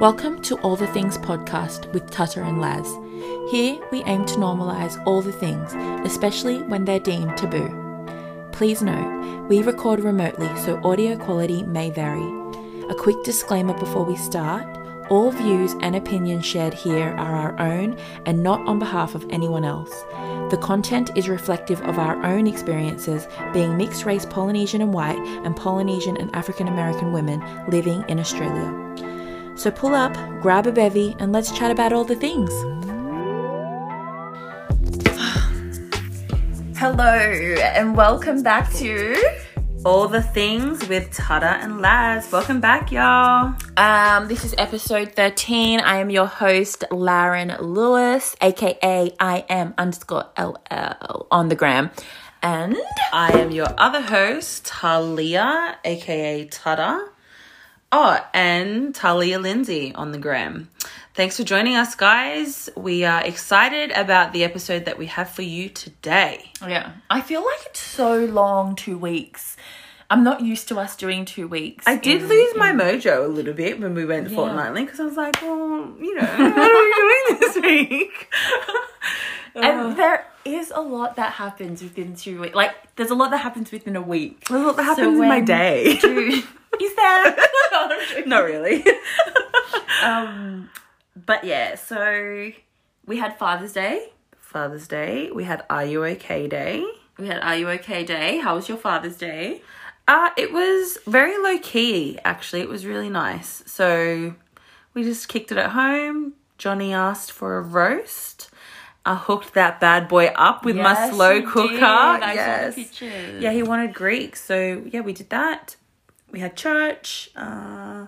Welcome to All the Things podcast with Tata and Laz. Here we aim to normalise all the things, especially when they're deemed taboo. Please note, we record remotely so audio quality may vary. A quick disclaimer before we start all views and opinions shared here are our own and not on behalf of anyone else. The content is reflective of our own experiences being mixed race Polynesian and white and Polynesian and African American women living in Australia. So pull up, grab a bevy, and let's chat about all the things. Hello, and welcome back to all the things with Tata and Laz. Welcome back, y'all. Um, this is episode 13. I am your host, Lauren Lewis, aka I am underscore LL on the gram. And I am your other host, Tahleah, aka Tata. Oh, and Tahleah Lindsay on the gram. Thanks for joining us, guys. We are excited about the episode that we have for you today. Yeah, I feel like it's so long, two weeks. I'm not used to us doing two weeks. I did in, lose in... my mojo a little bit when we went yeah. fortnightly because I was like, well, you know, what are we doing this week? and there is a lot that happens within two weeks. Like, there's a lot that happens within a week. There's a lot that happens so in my day. Do, is there? Not really. um, but yeah, so we had Father's Day. Father's Day. We had Are You Okay Day. We had Are You Okay Day. How was your Father's Day? Uh, it was very low key, actually. It was really nice. So we just kicked it at home. Johnny asked for a roast. I hooked that bad boy up with yes, my slow cooker. yes. Yeah, he wanted Greek. So yeah, we did that we had church uh,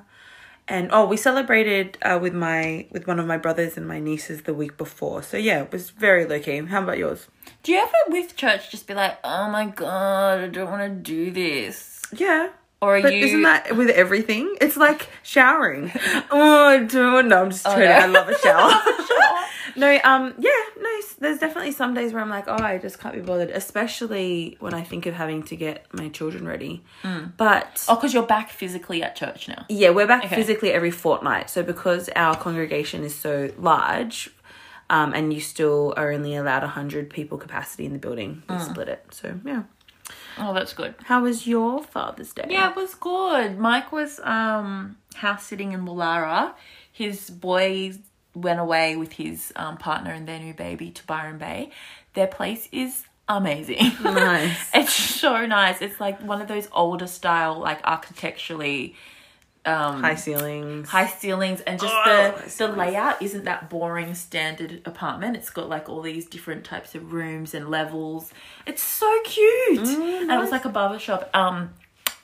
and oh we celebrated uh, with my with one of my brothers and my nieces the week before so yeah it was very low key how about yours do you ever with church just be like oh my god i don't want to do this yeah or but you... isn't that with everything? It's like showering. oh, I don't know. I'm just oh, trying. I love a shower. no, um, yeah, no. There's definitely some days where I'm like, oh, I just can't be bothered, especially when I think of having to get my children ready. Mm. But oh, because you're back physically at church now. Yeah, we're back okay. physically every fortnight. So because our congregation is so large, um, and you still are only allowed hundred people capacity in the building, we mm. split it. So yeah. Oh, that's good. How was your Father's Day? Yeah, it was good. Mike was um house sitting in Woollahra. His boys went away with his um, partner and their new baby to Byron Bay. Their place is amazing. Nice. it's so nice. It's like one of those older style, like architecturally um, high ceilings, high ceilings, and just oh, the the layout isn't that boring standard apartment. It's got like all these different types of rooms and levels. It's so cute, mm, and it was like a barber shop. Um,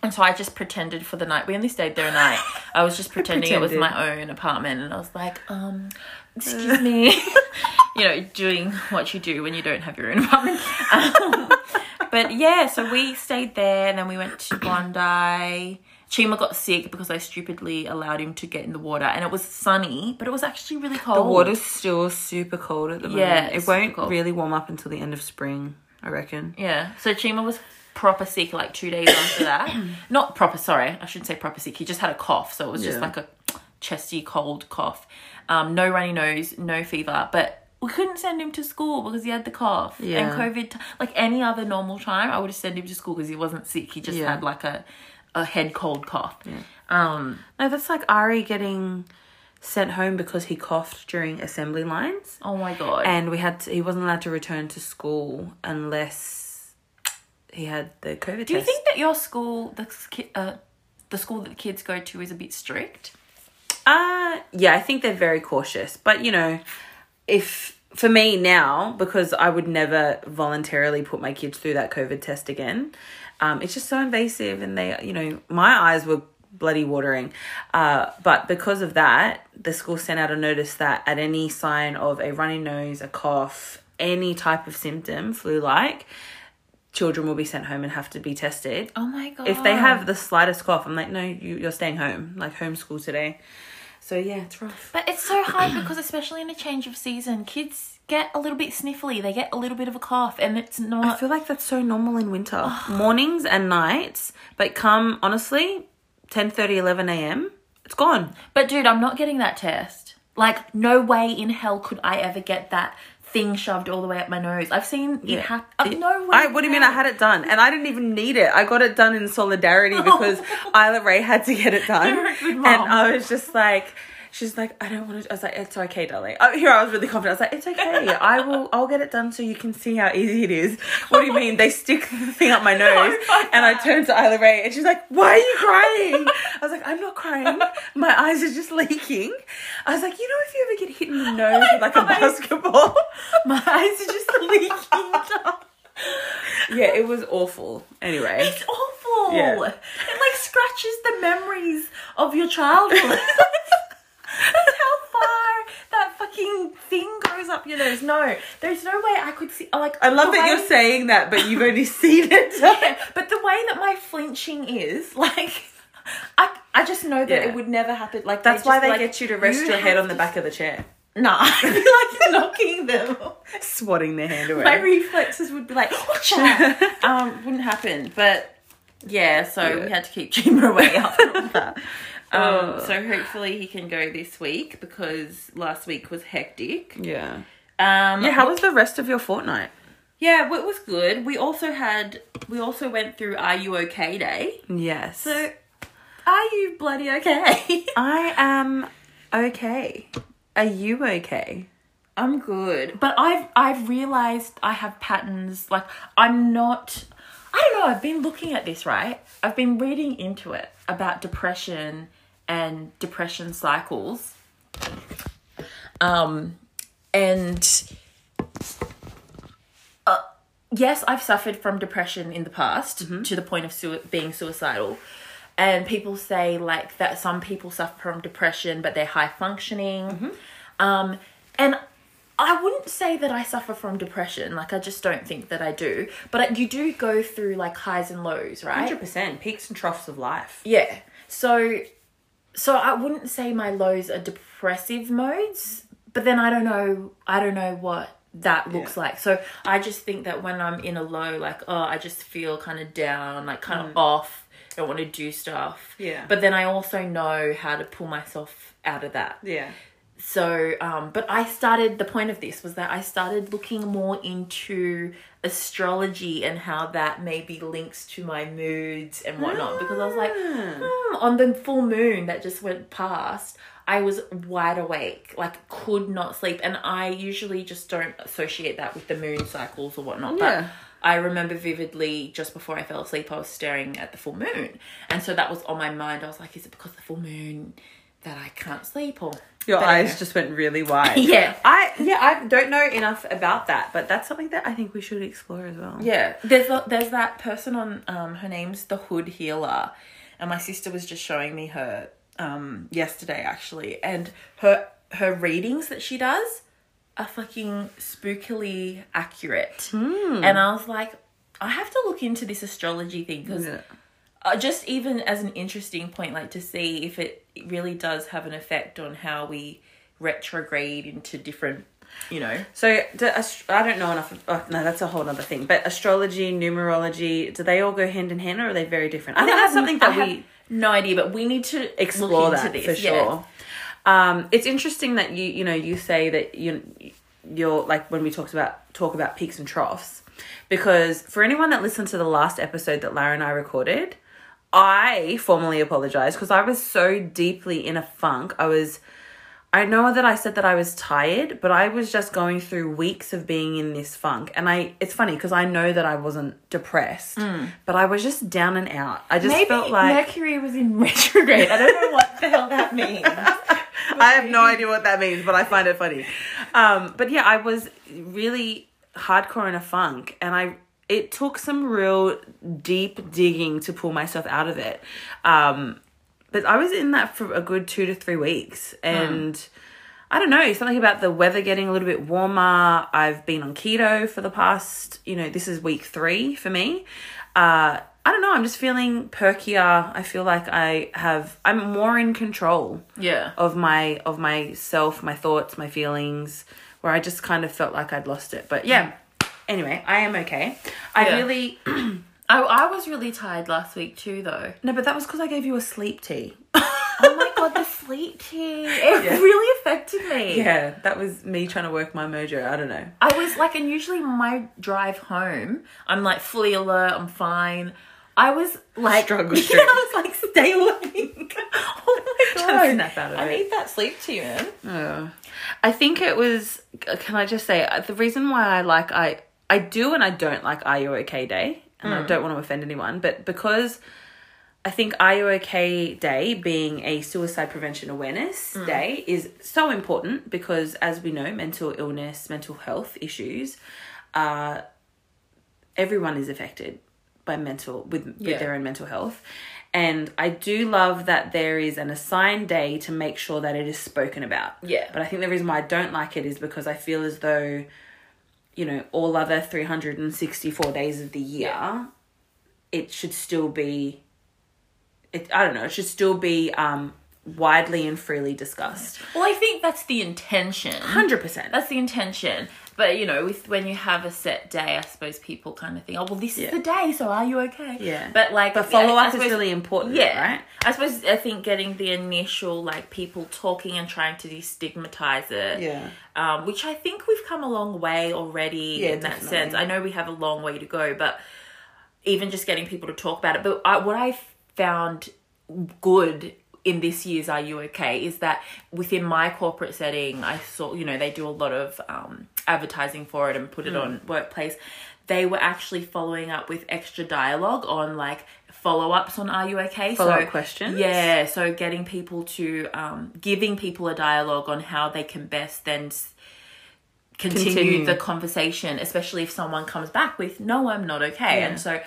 and so I just pretended for the night. We only stayed there a night. I was just pretending it was my own apartment, and I was like, um, excuse me, you know, doing what you do when you don't have your own apartment. Um, but yeah, so we stayed there, and then we went to Bondi Chima got sick because I stupidly allowed him to get in the water and it was sunny, but it was actually really cold. The water's still super cold at the moment. Yeah, it won't really warm up until the end of spring, I reckon. Yeah. So Chima was proper sick like two days after that. Not proper, sorry, I shouldn't say proper sick. He just had a cough, so it was just like a chesty cold cough. Um, no runny nose, no fever, but we couldn't send him to school because he had the cough. Yeah. And COVID, t- like any other normal time, I would have sent him to school because he wasn't sick. He just yeah. had like a a head cold cough. Yeah. Um, no, that's like Ari getting sent home because he coughed during assembly lines. Oh my god! And we had to, he wasn't allowed to return to school unless he had the COVID. Test. Do you think that your school, the uh, the school that the kids go to, is a bit strict? Uh yeah, I think they're very cautious. But you know, if for me now, because I would never voluntarily put my kids through that COVID test again. Um, it's just so invasive, and they, you know, my eyes were bloody watering. Uh, but because of that, the school sent out a notice that at any sign of a runny nose, a cough, any type of symptom, flu like, children will be sent home and have to be tested. Oh my god! If they have the slightest cough, I'm like, no, you, you're staying home, like homeschool today. So yeah, it's rough. But it's so hard because especially in a change of season, kids get a little bit sniffly. They get a little bit of a cough, and it's not. I feel like that's so normal in winter, mornings and nights. But come honestly, 10 30, 11 a.m. It's gone. But dude, I'm not getting that test. Like, no way in hell could I ever get that thing shoved all the way up my nose. I've seen it happen. No way. I, what do you mean? I had it done, and I didn't even need it. I got it done in solidarity because Isla Ray had to get it done, You're a good and. I was just like, she's like, I don't want to. I was like, it's okay, darling. Oh, here I was really confident. I was like, it's okay. I will. I'll get it done so you can see how easy it is. What do you mean? They stick the thing up my nose, and I turned to Isla Ray, and she's like, why are you crying? I was like, I'm not crying. My eyes are just leaking. I was like, you know, if you ever get hit in the nose with like a basketball. My eyes are just leaking. yeah, it was awful. Anyway. It's awful. Yeah. It like scratches the memories of your childhood. That's how far that fucking thing goes up your nose. No, there's no way I could see. Like I love that way- you're saying that, but you've only seen it. Yeah, but the way that my flinching is, like, I I just know that Yeah. it would never happen. Like That's why they like, get you to rest you your head on the back of the chair, Nah, I'd be like knocking them. swatting their hand away. My reflexes would be like, "Watcha!" um, wouldn't happen. But yeah, so Yeah. we had to keep Chima away after all that. Um, Oh. so hopefully he can go this week because last week was hectic. yeah. Um, Yeah. How was the rest of your fortnight? yeah, well, it was good. We also had we also went through Are You Okay Day. Yes. So, are you bloody okay? I am okay. Are you okay? I'm good, but I've I've realized I have patterns. Like I'm not. I don't know. I've been looking at this right. I've been reading into it about depression and depression cycles. Um, and uh, yes, I've suffered from depression in the past to the point of sui- being suicidal. And people say like that some people suffer from depression, but they're high functioning. Um, and I wouldn't say that I suffer from depression. Like I just don't think that I do. But I- you do go through like highs and lows, right? Hundred percent. Peaks and troughs of life. Yeah. So so I wouldn't say my lows are depressive modes, but then I don't know I don't know what that looks Yeah. like. So I just think that when I'm in a low like oh I just feel kind of down, like kind of mm. off, don't want to do stuff. Yeah. But then I also know how to pull myself out of that. Yeah. So, um, but I started, the point of this was that I started looking more into astrology and how that maybe links to my moods and whatnot. Because I was like, hmm, on the full moon that just went past, I was wide awake, like could not sleep. And I usually just don't associate that with the moon cycles or whatnot. Yeah. But I remember vividly just before I fell asleep, I was staring at the full moon. And so that was on my mind. I was like, is it because the full moon that I can't sleep or Your But eyes anyway. just went really wide. Yeah. I yeah, I don't know enough about that, but that's something that I think we should explore as well. Yeah, there's a, there's that person on um her name's the Hood Healer, and my sister was just showing me her um yesterday actually, and her her readings that she does are fucking spookily accurate, and I was like, I have to look into this astrology thing because Yeah. Uh, just even as an interesting point, like to see if it really does have an effect on how we retrograde into different, you know. So do, I don't know enough. Of, oh, no, that's a whole other thing. But astrology, numerology, do they all go hand in hand, or are they very different? I think that's something that I have we no idea, but we need to explore that this. for yeah. sure. Um, it's interesting that you you know you say that you you're like when we talked about talk about peaks and troughs because for anyone that listened to the last episode that Lara and I recorded, I formally apologize because I was so deeply in a funk. I was. I know that I said that I was tired, but I was just going through weeks of being in this funk. And I it's funny because I know that I wasn't depressed, but I was just down and out. I just Mm. Maybe felt like Mercury was in retrograde. I don't know what the hell that means. I have no idea what that means, but I find it funny. Um, but yeah, I was really hardcore in a funk, and I it took some real deep digging to pull myself out of it. Um, but I was in that for a good two to three weeks, and I don't know something about the weather getting a little bit warmer. I've been on keto for the past, you know, this is week three for me. Uh, I don't know. I'm just feeling perkier. I feel like I have. I'm more in control Yeah. of my of myself, my thoughts, my feelings, where I just kind of felt like I'd lost it. But yeah, anyway, I am okay. I Yeah. really I, I was really tired last week too, though. no, but that was because I gave you a sleep tea. Oh my god, the sleep tea. It really affected me. Yeah, that was me trying to work my mojo. I don't know. I was like, and usually my drive home, I'm like fully alert, I'm fine. I was like, Struggle yeah, through. I was like, stay awake. oh my Trying god, to snap out of I it. need that sleep tea, man. Oh. I think it was. Can I just say uh, the reason why I like I I do and I don't like Are You Okay Day, and I don't want to offend anyone, but because I think Are You Okay Day being a suicide prevention awareness day is so important because, as we know, mental illness, mental health issues, uh, everyone is affected by mental with, with their own mental health. And I do love that there is an assigned day to make sure that it is spoken about. Yeah. But I think the reason why I don't like it is because I feel as though, you know, all other 364 days of the year, it should still be, it, I don't know, it should still be um, widely and freely discussed. Well, I think that's the intention. 100%. That's the intention. But you know, with when you have a set day, I suppose people kind of think, "Oh, well, this Yeah. is the day, so are you okay?" Yeah. But like, But follow up is really important, Yeah, right? I suppose I think getting the initial like people talking and trying to destigmatize it. Yeah. Um, which I think we've come a long way already Yeah, in that sense. I know we have a long way to go, but even just getting people to talk about it. But I, what I found good in this year's Are You Okay is that within my corporate setting, I saw, you know, they do a lot of um, advertising for it and put it Mm. on workplace. They were actually following up with extra dialogue on like follow ups on Are You Okay? Follow-up questions? Yeah, so getting people to, um, giving people a dialogue on how they can best then. Continue, Continue. the conversation, especially if someone comes back with "No, I'm not okay," Yeah. and so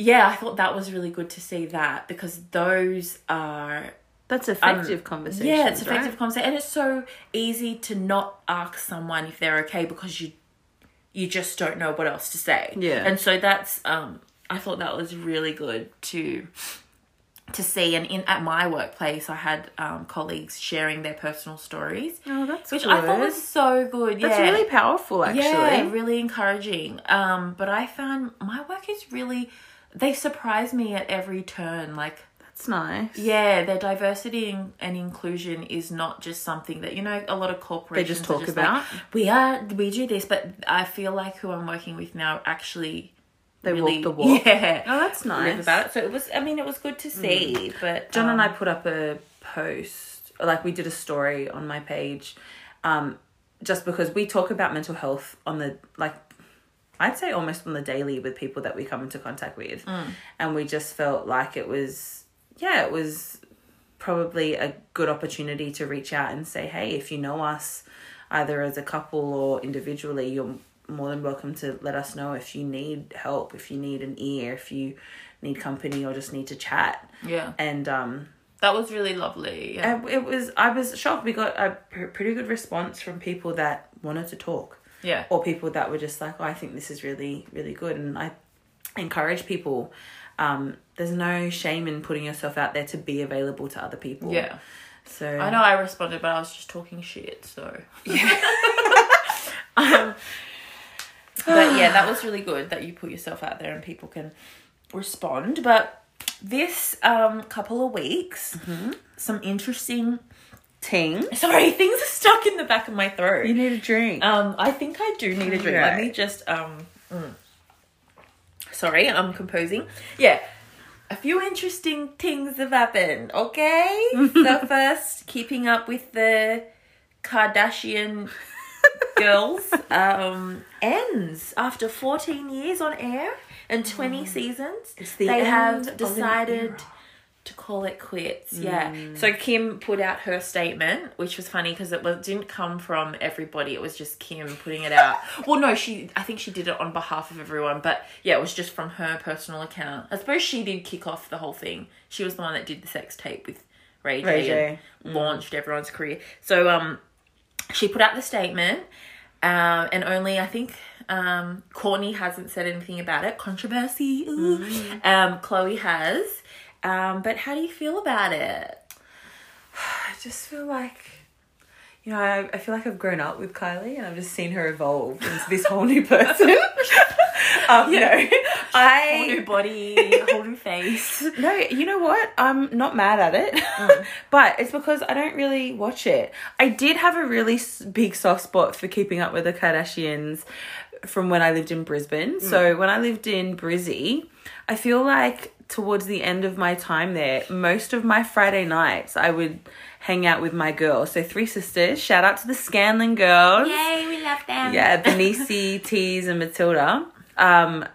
yeah, I thought that was really good to see that because those are That's effective conversation. Um, yeah, it's effective conversation, and it's so easy to not ask someone if they're okay because you you just don't know what else to say. Yeah. and so that's um, I thought that was really good to to see, and in at my workplace, I had um, colleagues sharing their personal stories, Oh, that's which good. I thought was so good. That's yeah. really powerful, actually. Yeah, really encouraging. Um, but I found my work is really they surprise me at every turn. Like, That's nice. yeah, their diversity and, inclusion is not just something that you know a lot of corporations talk are just about. Like, we are we do this, but I feel like who I'm working with now actually They really walk the walk. Yeah, Oh, that's nice. about it. So it was. I mean, it was good to see. But John and I um, put up a post, like we did a story on my page, um, just because we talk about mental health on the like, I'd say almost on the daily with people that we come into contact with, and we just felt like it was, yeah, it was probably a good opportunity to reach out and say, hey, if you know us, either as a couple or individually, you're more than welcome to let us know if you need help, if you need an ear, if you need company or just need to chat. Yeah, and um that was really lovely. Yeah. it, it was i was shocked. We got a pr- pretty good response from people that wanted to talk yeah. or people that were just like oh, i think this is really really good and i encourage people um there's no shame in putting yourself out there to be available to other people Yeah. so I know I responded, but I was just talking shit, so. um, but yeah, that was really good that you put yourself out there and people can respond. But this um, couple of weeks, some interesting. Ting Sorry, things are stuck in the back of my throat. you need a drink Um, I think I do need a drink. Let me just um. mm. Sorry, I'm composing. Yeah, a few interesting things have happened. Okay, so first, keeping up with the Kardashian girls um ends after 14 years on air and 20 seasons. It's the they have decided. To call it quits. Yeah. So Kim put out her statement, which was funny because it was didn't come from everybody. It was just Kim putting it out. well, no, she I think she did it on behalf of everyone, but yeah, it was just from her personal account. I suppose she did kick off the whole thing. She was the one that did the sex tape with Ray J, Ray J. and launched everyone's career. So um, she put out the statement, um, and only I think um, Kourtney hasn't said anything about it. Controversy. Ooh. Um, Khloe has. Um, but how do you feel about it? I just feel like, you know, I, I feel like I've grown up with Kylie and I've just seen her evolve into this whole new person. Um, no, whole I new body, whole new face. No, you know what? I'm not mad at it, Mm. but it's because I don't really watch it. I did have a really big soft spot for keeping up with the Kardashians from when I lived in Brisbane. Mm. So when I lived in Brizzy, I feel like towards the end of my time there, most of my Friday nights I would hang out with my girls. So three sisters. Shout out to the Scanlon girls. Yay, we love them. Yeah, Benici, Tees, and Matilda. Um,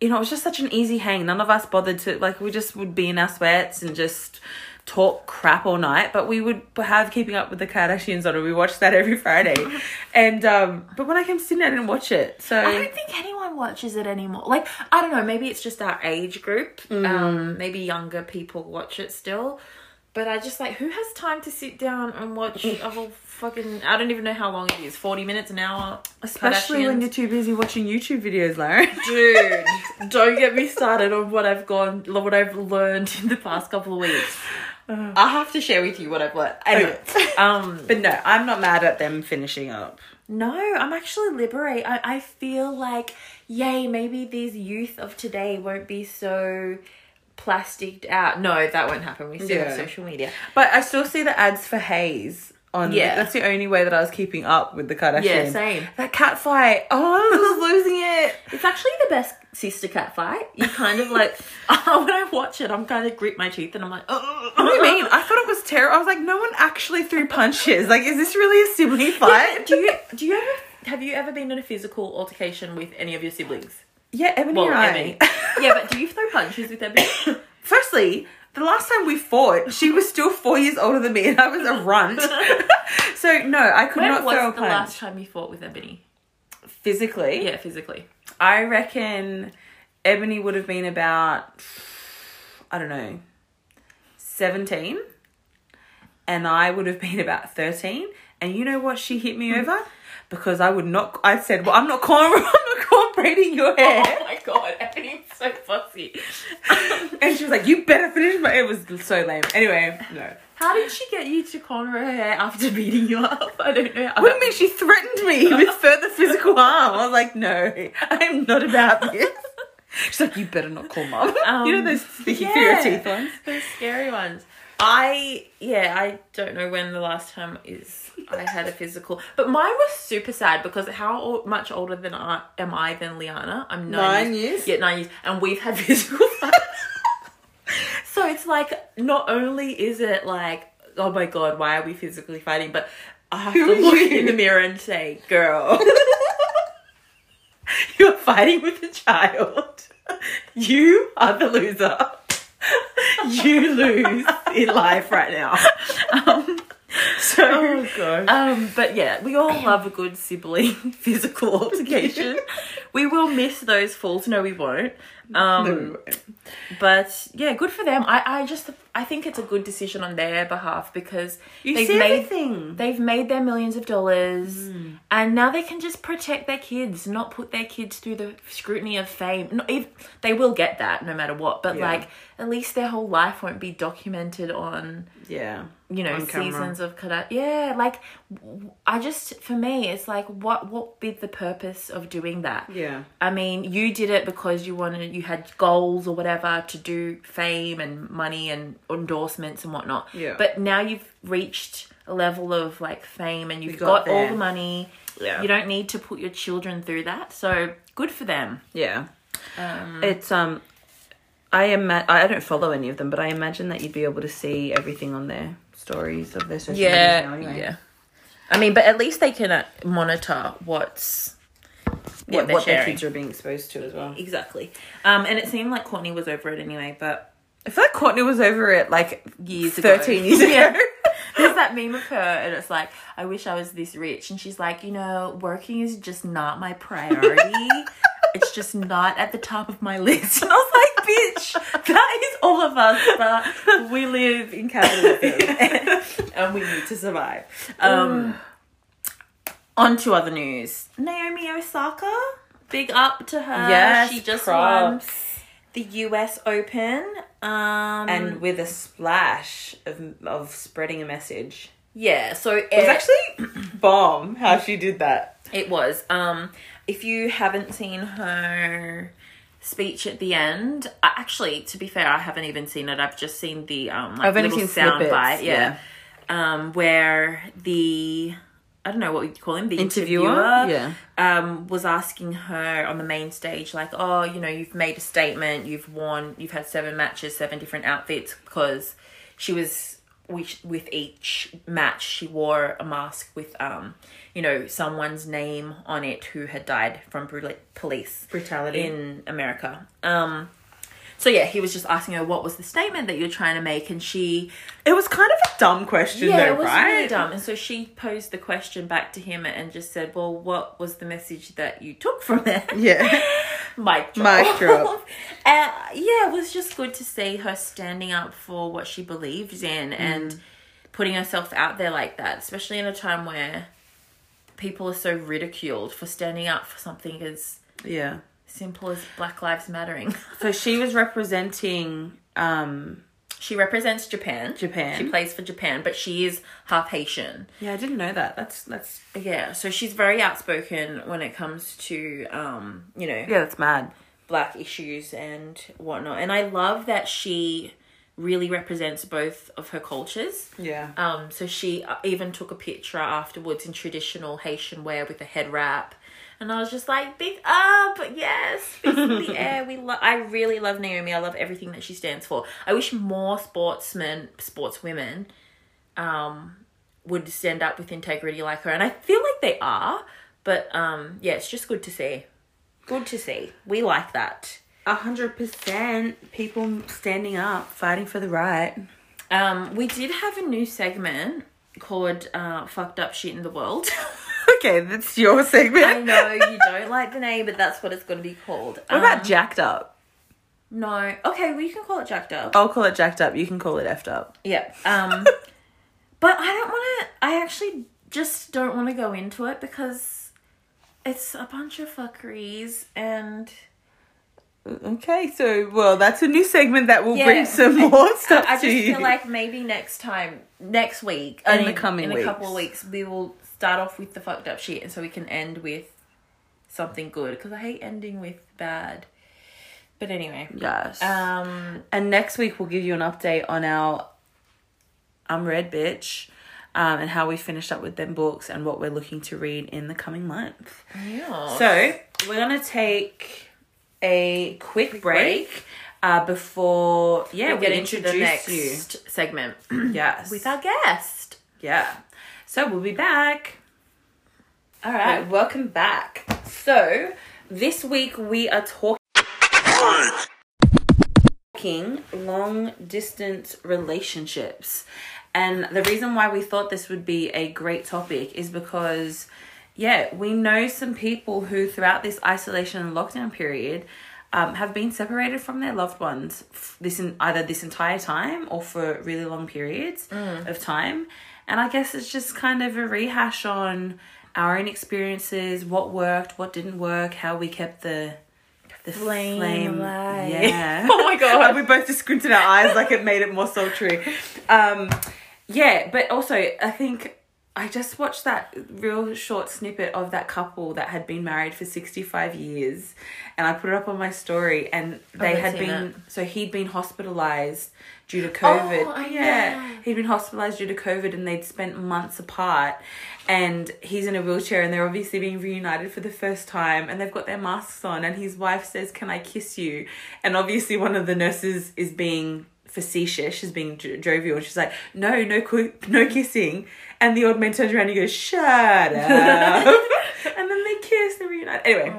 you know, it was just such an easy hang. None of us bothered to like. We just would be in our sweats and just talk crap all night. But we would have Keeping Up with the Kardashians on, and we watched that every Friday. and um, but when I came to Sydney, I didn't watch it. So I don't think anyone watches it anymore. Like, I don't know, maybe it's just our age group. Mm. Um, maybe younger people watch it still. But I just like, who has time to sit down and watch a whole fucking, I don't even know how long it is 40 minutes, an hour? especially when Kardashians? you're too busy watching YouTube videos, Lauren. Dude, don't get me started on what I've gone, what I've learned in the past couple of weeks. I have to share with you what I've learned. Anyway, um, but no, I'm not mad at them finishing up. No, I'm actually liberate. I, I feel like, yay, maybe these youth of today won't be so plasticed out. No, that won't happen. We see it Yeah. on social media. But I still see the ads for Haze on. Yeah. that's the only way that I was keeping up with the Kardashians. Yeah, same. That cat fight. Oh, I was losing it. It's actually the best sister cat fight. You kind of like, when I watch it, I'm kind of grit my teeth and I'm like, oh. What do you mean? I thought it was terrible. I was like, no one actually threw punches. Like, is this really a sibling fight? do you do you ever have you ever been in a physical altercation with any of your siblings? Yeah, Ebony Well, and I. Emily. yeah, but do you throw punches with Ebony? Firstly, the last time we fought, she was still four years older than me, and I was a runt. so no, I could When not throw a the punch last time you fought with Ebony? physically. Yeah, physically. I reckon Ebony would have been about, I don't know, 17. And I would have been about 13. And you know what she hit me over? Because I would not, I said, well, I'm not corn, I'm not corn braiding your hair. Oh my god, Ebony's so fussy. And she was like, you better finish my, it was so lame. Anyway, no. How did she get you to corner her hair after beating you up? I don't know. What do you mean she threatened me with further physical harm? I was like, no, I'm not about this. She's like, you better not call mum. Um, you know those sticky yeah. your teeth ones? Those scary ones. I yeah, I don't know when the last time is I had a physical, but mine was super sad because how old, much older than I am I than Liana? I'm nine, Nine years? Yeah, nine years, and we've had physical fights. so it's like not only is it like oh my god, why are we physically fighting? But I have Who to look you? in the mirror and say, girl. You're fighting with a child. You are the loser. You lose in life right now. Um, so, Oh, God. Um, but yeah, we all love a good sibling physical altercation. we will miss those falls. No, we won't. Um, No, we won't. but yeah, good for them. I, I just I think it's a good decision on their behalf because you they've see made everything. they've made their millions of dollars and now they can just protect their kids, not put their kids through the scrutiny of fame. Not if they will get that no matter what, but Yeah. like at least their whole life won't be documented on yeah. you know seasons of Kada- yeah like I just for me it's like what what be the purpose of doing that Yeah. I mean you did it because you wanted you had goals or whatever to do fame and money and endorsements and whatnot Yeah. but now you've reached a level of like fame and you've got got, all the money Yeah. you don't need to put your children through that so good for them Yeah. um, It's um I am I don't follow any of them, but I imagine that you'd be able to see everything on their stories of their social yeah now anyway. yeah i mean but at least they can uh, monitor what's Yeah, what they're what their kids are being exposed to as well. Exactly. Um, and it seemed like Kourtney was over it anyway, but I feel like Kourtney was over it like years ago. 13 years ago. Yeah. There's that meme of her, and it's like, I wish I was this rich. And she's like, you know, working is just not my priority. it's just not at the top of my list. And I was like, bitch, that is all of us, but we live in capitalism and we need to survive. Um, on to other news. Naomi Osaka, big up to her. Yes, she just props. won the US Open. Um, and with a splash of of spreading a message. yeah, so It was actually bomb how she did that. It was. Um, if you haven't seen her speech at the end, actually, to be fair, I haven't even seen it. I've just seen the um, like I've little sound bite, yeah. Um, where the I don't know what you call him, the Interviewer? interviewer, Yeah. um, was asking her on the main stage, like, oh, you know, you've made a statement, you've won, you've had seven matches, seven different outfits, because she was with, with each match, she wore a mask with, um, you know, someone's name on it who had died from police Brutality. in America. Um, so yeah, he was just asking her what was the statement that you're trying to make, and she It was kind of a dumb question, yeah, though, it was right? really dumb. And so she posed the question back to him and just said, "Well, what was the message that you took from that?" Yeah. Mic drop. Mic drop. uh, yeah, it was just good to see her standing up for what she believes in and Mm. putting herself out there like that, especially in a time where people are so ridiculed for standing up for something as Yeah. Simple as Black Lives Mattering. So she was representing um she represents Japan. Japan. She plays for Japan, but she is half Haitian. Yeah, I didn't know that. That's that's Yeah, so she's very outspoken when it comes to, um, you know, yeah, that's mad. black issues and whatnot. And I love that she really represents both of her cultures. Yeah. Um, so she even took a picture afterwards in traditional Haitian wear with a head wrap. And I was just like, big up, yes, fist in the air. We lo- I really love Naomi. I love everything that she stands for. I wish more sportsmen, sportswomen, um, would stand up with integrity like her. And I feel like they are. But um, yeah, it's just good to see. Good to see. We like that. A hundred percent people standing up, fighting for the right. Um, we did have a new segment called uh, "Fucked Up Shit in the World." Okay, that's your segment. I know you don't like the name, but that's what it's going to be called. What about jacked up? no? Okay, well you can call it jacked up. I'll call it jacked up. You can call it effed up. Yeah. Um, but I don't want to. I actually just don't want to go into it because it's a bunch of fuckeries and Okay, so well, that's a new segment that will Yeah, bring some more stuff I, I just feel like maybe next time, next week, In I the coming in a couple of weeks. weeks, we will start off with the fucked up shit, and so we can end with something good because I hate ending with bad. But anyway, yes. um, and next week we'll give you an update on our I'm Red Bitch, um, and how we finished up with them books and what we're looking to read in the coming month. yeah. So we're gonna take a quick break, uh, before yeah we'll we get into the introduce next segment. Yes, with our guest. yeah. So we'll be back. All Right, welcome back. So this week we are talking long distance relationships. And the reason why we thought this would be a great topic is because yeah, we know some people who throughout this isolation and lockdown period um, have been separated from their loved ones this in either this entire time or for really long periods of time. And I guess it's just kind of a rehash on our own experiences, what worked, what didn't work, how we kept the the Flame alive. Yeah. Oh my God. we both just squinted our eyes like it made it more sultry. Um, yeah, but also I think I just watched that real short snippet of that couple that had been married for 65 years and I put it up on my story and they had been it. so he'd been hospitalized due to COVID. Oh, yeah. know. He'd been hospitalized due to COVID and they'd spent months apart and he's in a wheelchair and they're obviously being reunited for the first time and they've got their masks on and his wife says, "Can I kiss you?" And obviously one of the nurses is being facetious, she's being jo- jovial and she's like, "No, no cu- no kissing." And the old man turns around and goes, "Shut up." and then they kiss, they reunite. Anyway,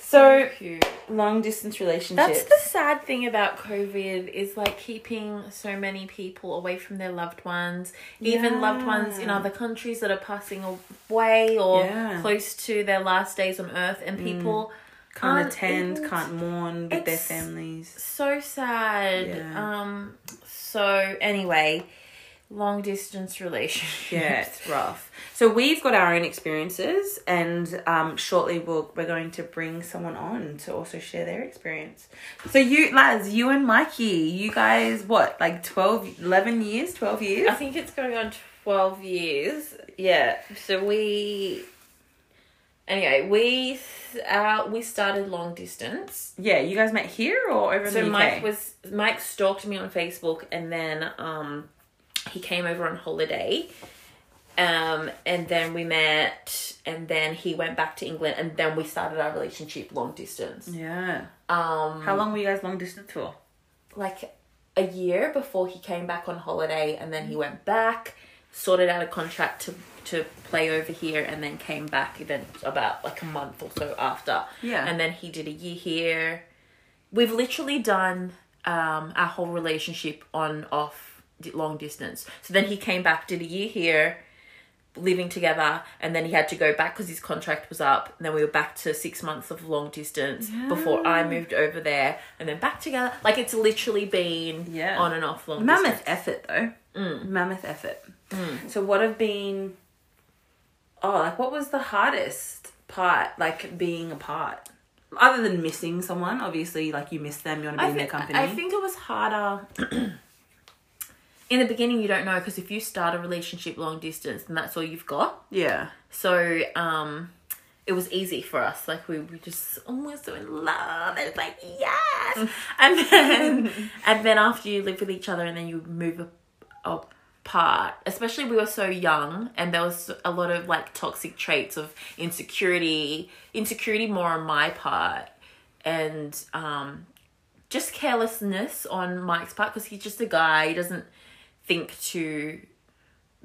so cute. long distance relationships. That's the sad thing about COVID is like keeping so many people away from their loved ones, even loved ones in other countries that are passing away or Yeah. close to their last days on earth, and people mm. Can't aren't attend, can't mourn with their families. so sad. Yeah. Um. So anyway, long distance relationship. Yeah, it's rough. So we've got our own experiences, and um, shortly we'll, we're going to bring someone on to also share their experience. So you, lads, you and Mikey, you guys, what, like 12, 11 years, 12 years? I think it's going on 12 years. Yeah. So we anyway, we uh, we started long distance. Yeah, you guys met here or over in So the UK? Mike was Mike stalked me on Facebook, and then um, he came over on holiday. Um, and then we met, and then he went back to England, and then we started our relationship long distance. Yeah. Um, How long were you guys long distance for? like a year before he came back on holiday and then he went back sorted out a contract to to play over here and then came back then about like a month or so after. Yeah. and then he did a year here. We've literally done um our whole relationship on off long distance. So then he came back did a year here living together and then he had to go back because his contract was up. And then we were back to six months of long distance before i moved over there and then back together. Like it's literally been Yeah. on and off long Mammoth distance. effort though. Mammoth effort. So what have been oh, like what was the hardest part, like being apart? Other than missing someone, obviously like you miss them, you want to be I in their think, company. I think it was harder in the beginning you don't know because if you start a relationship long distance then that's all you've got yeah. so um it was easy for us like we were just almost so in love and it's like yes and then and then after you live with each other and then you move a- apart especially we were so young and there was a lot of like toxic traits of insecurity insecurity more on my part and um just carelessness on Mike's part because he's just a guy. He doesn't think to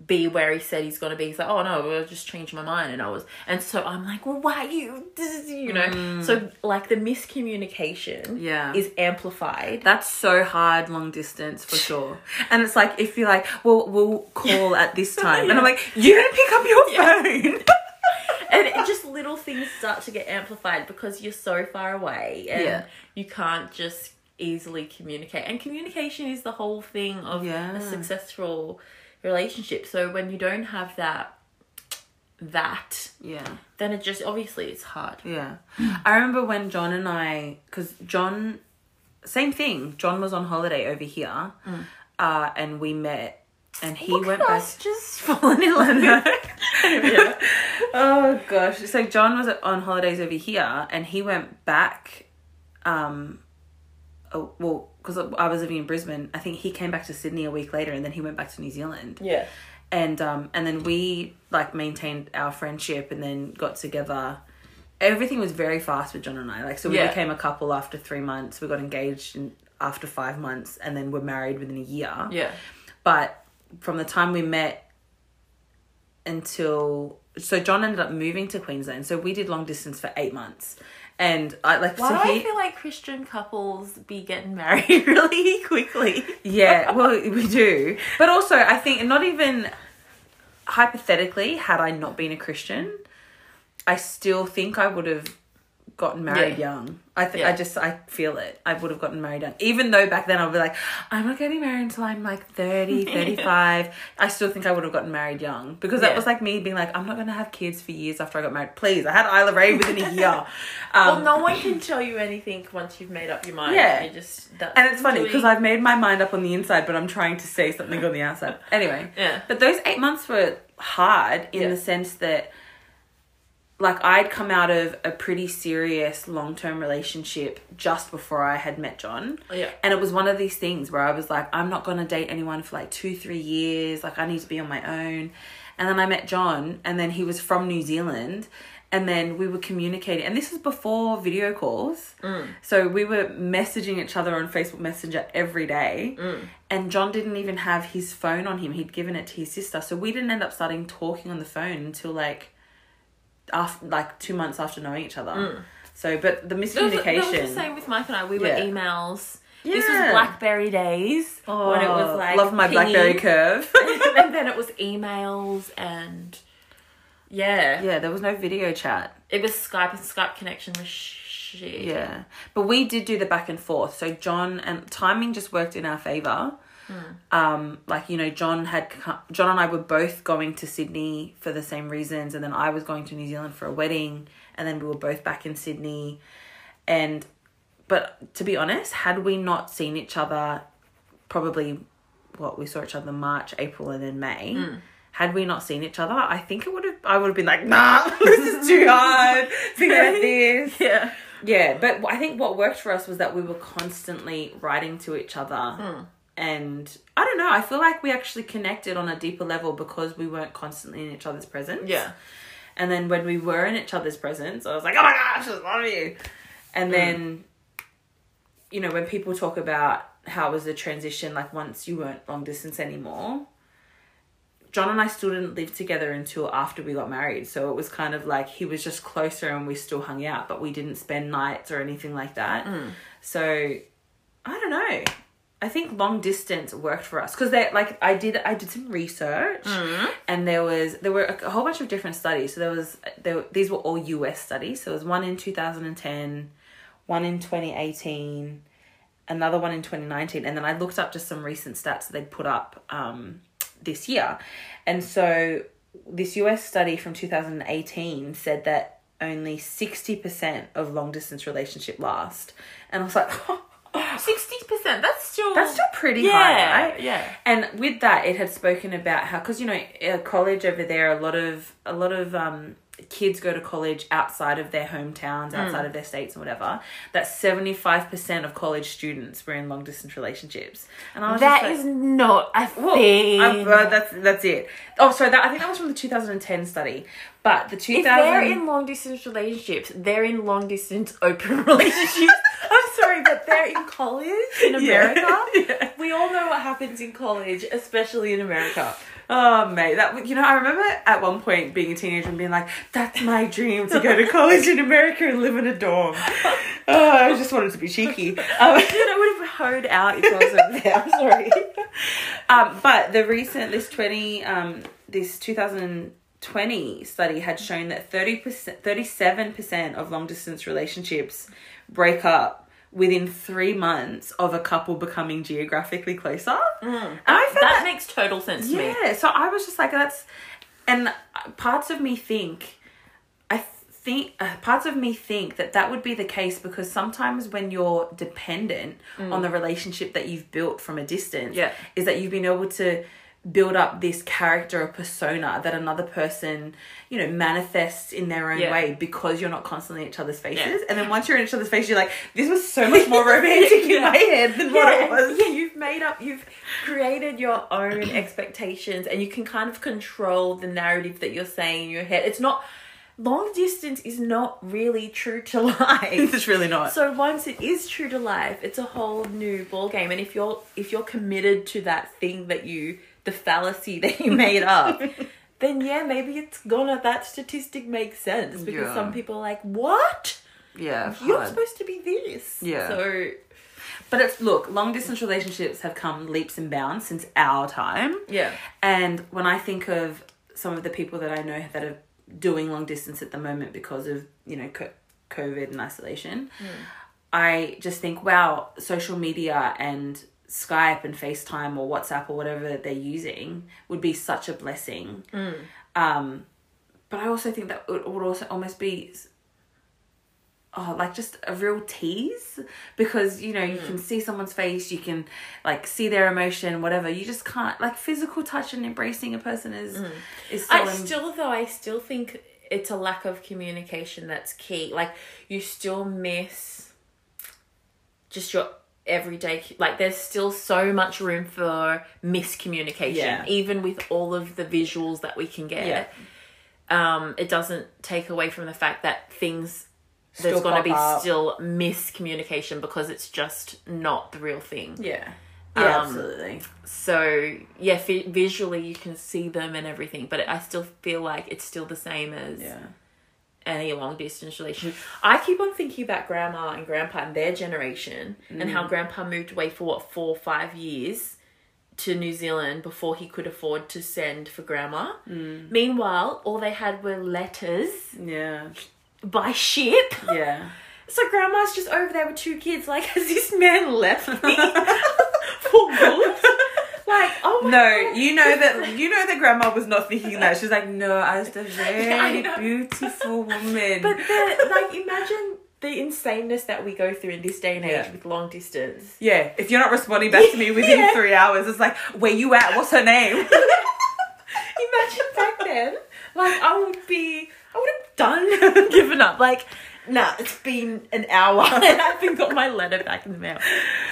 be where he said he's gonna be. He's like, oh no, I just changed my mind, and I was, and so I'm like, well, why you, you know? Mm. So like the miscommunication, Yeah. is amplified. That's so hard long distance for sure. And it's like if you're like, well, we'll call at this time, and I'm like, you didn't pick up your phone. and it just little things start to get amplified because you're so far away and Yeah. you can't just easily communicate and communication is the whole thing of Yeah. a successful relationship so when you don't have that that yeah. then it just obviously it's hard Yeah. I remember when John and I, because John, same thing, John was on holiday over here, uh, and we met, and he Look went back. just falling in love oh gosh. So John was on holidays over here, and he went back, um, oh, well, because I was living in Brisbane, I think he came back to Sydney a week later, and then he went back to New Zealand. yeah. And um and then we like maintained our friendship and then got together. Everything was very fast with john and i. Like so we Yeah. became a couple after three months. We got engaged in, after five months and then we're married within a year. Yeah. But from the time we met until so john ended up moving to queensland. So we did long distance for eight months and i like why so do he I feel like Christian couples be getting married really quickly? Yeah, well, we do. But also, I think not even hypothetically, had I not been a Christian, I still think I would have gotten married Yeah. young. I think Yeah. I just I feel it. I would have gotten married young. Even though back then I'd be like, I'm not getting married until I'm like 30, 35. I still think I would have gotten married young because that Yeah. was like me being like, I'm not going to have kids for years after I got married. Please, I had Isla Ray within a year. well, Um, no one can tell you anything once you've made up your mind. Yeah. you just And it's funny because I've made my mind up on the inside, but I'm trying to say something on the outside. Anyway, Yeah. But those eight months were hard in Yeah. the sense that, like, I'd come out of a pretty serious long term relationship just before I had met John. Yeah. And it was one of these things where I was like, I'm not going to date anyone for like two, three years. Like, I need to be on my own. And then I met John, and then he was from New Zealand. And then we were communicating, and this was before video calls. Mm. So we were messaging each other on Facebook Messenger every day. Mm. And John didn't even have his phone on him. He'd given it to his sister. So we didn't end up starting talking on the phone until like after like two months after knowing each other. Mm. So but the That was, that was miscommunication. the same with Mike and I. We were Yeah. emails. This was BlackBerry days Oh, when it was like love my. BlackBerry curve. and then it was emails and yeah, yeah, there was no video chat. it was Skype and Skype connection was shit. Yeah, but we did do the back and forth. So John and timing just worked in our favor. Um, like you know, John had co- John and I were both going to Sydney for the same reasons, and then I was going to New Zealand for a wedding, and then we were both back in Sydney, and but to be honest, had we not seen each other, probably what we saw each other March, April, and then May. Had we not seen each other, I think it would have. I would have been like, nah, this is too hard. Think about this. Yeah. Yeah, but I think what worked for us was that we were constantly writing to each other. Hmm. And I don't know, I feel like we actually connected on a deeper level because we weren't constantly in each other's presence. Yeah. And then when we were in each other's presence, I was like, oh my gosh, I love you. And mm. then, you know, when people talk about how it was the transition, like once you weren't long distance anymore, John and I still didn't live together until after we got married. So it was kind of like he was just closer and we still hung out, but we didn't spend nights or anything like that. Mm. So I don't know. I think long distance worked for us because they like I did I did some research and there was there were a, a whole bunch of different studies. So there was there these were all US studies. So there was one in 2010, one in 2018, another one in 2019 and then I looked up just some recent stats that they'd put up um this year. And so this US study from 2018 said that only 60% of long distance relationship last. And I was like, Sixty percent. That's still That's still pretty Yeah, high, right? yeah. And with that, it had spoken about how, because you know, college over there, a lot of a lot of um, kids go to college outside of their hometowns, outside of their states, and whatever. That seventy five percent of college students were in long distance relationships, and I was That just is not a well, thing. Uh, that's that's it. Oh, sorry, that I think that was from the two thousand and ten study, but the two if they're in long distance relationships, they're in long distance open relationships. I'm sorry, but they're in college in Yeah. America. Yeah. We all know what happens in college, especially in America. Oh mate, that you know, I remember at one point being a teenager and being like, "That's my dream to go to college in America and live in a dorm." Oh, I just wanted to be cheeky. Um, I would have hoed out if I was over there. I'm sorry. um, but the recent this twenty um this two thousand and twenty study had shown that thirty percent, thirty seven percent of long distance relationships break up within three months of a couple becoming geographically closer. And I found That that makes total sense to me. Yeah, so I was just like, that's, and parts of me think, I think, uh, parts of me think that that would be the case because sometimes when you're dependent on the relationship that you've built from a distance, Yeah. is that you've been able to build up this character or persona that another person, you know, manifests in their own Yeah. way because you're not constantly in each other's faces. Yeah. And then once you're in each other's face, you're like, this was so much more romantic in my head than what it was. yeah, you've made up, you've created your own expectations, and you can kind of control the narrative that you're saying in your head. It's not long distance is not really true to life. It's really not. So once it is true to life, it's a whole new ball game. And if you're if you're committed to that thing that you the fallacy that you made up, then yeah, maybe it's gonna that statistic makes sense because Yeah. some people are like, What? yeah, You're supposed to be this. Yeah. So But it's look, long distance relationships have come leaps and bounds since our time. yeah. And when I think of some of the people that I know that are doing long distance at the moment because of, you know, COVID and isolation, mm. I just think, wow, social media and Skype and FaceTime or WhatsApp or whatever they're using would be such a blessing. Mm. Um, but I also think that it would also almost be oh like just a real tease because you know you can mm. see someone's face you can like see their emotion whatever you just can't like physical touch and embracing a person is mm. is so I im- still though I still think it's a lack of communication that's key. Like you still miss just your everyday like there's still so much room for miscommunication Yeah. even with all of the visuals that we can get. Um it doesn't take away from the fact that things there's going to be up. still miscommunication because it's just not the real thing. yeah yeah Um, absolutely So yeah, vi- visually you can see them and everything, but I still feel like it's still the same as yeah any long distance relationship. I keep on thinking about grandma and grandpa and their generation and Mm. how grandpa moved away for what four or five years to New Zealand before he could afford to send for grandma. Mm. Meanwhile, all they had were letters yeah by ship. yeah So grandma's just over there with two kids. Like, has this man left me for good? Like, oh my no God. you know that you know that grandma was not thinking that she's like no i was a very beautiful woman But the, like, imagine the insaneness that we go through in this day and age Yeah. with long distance. yeah if you're not responding back to me within Yeah. three hours it's like where you at what's her name Imagine back then, like I would be, I would have done given up. Like, nah, it's been an hour and I haven't got my letter back in the mail.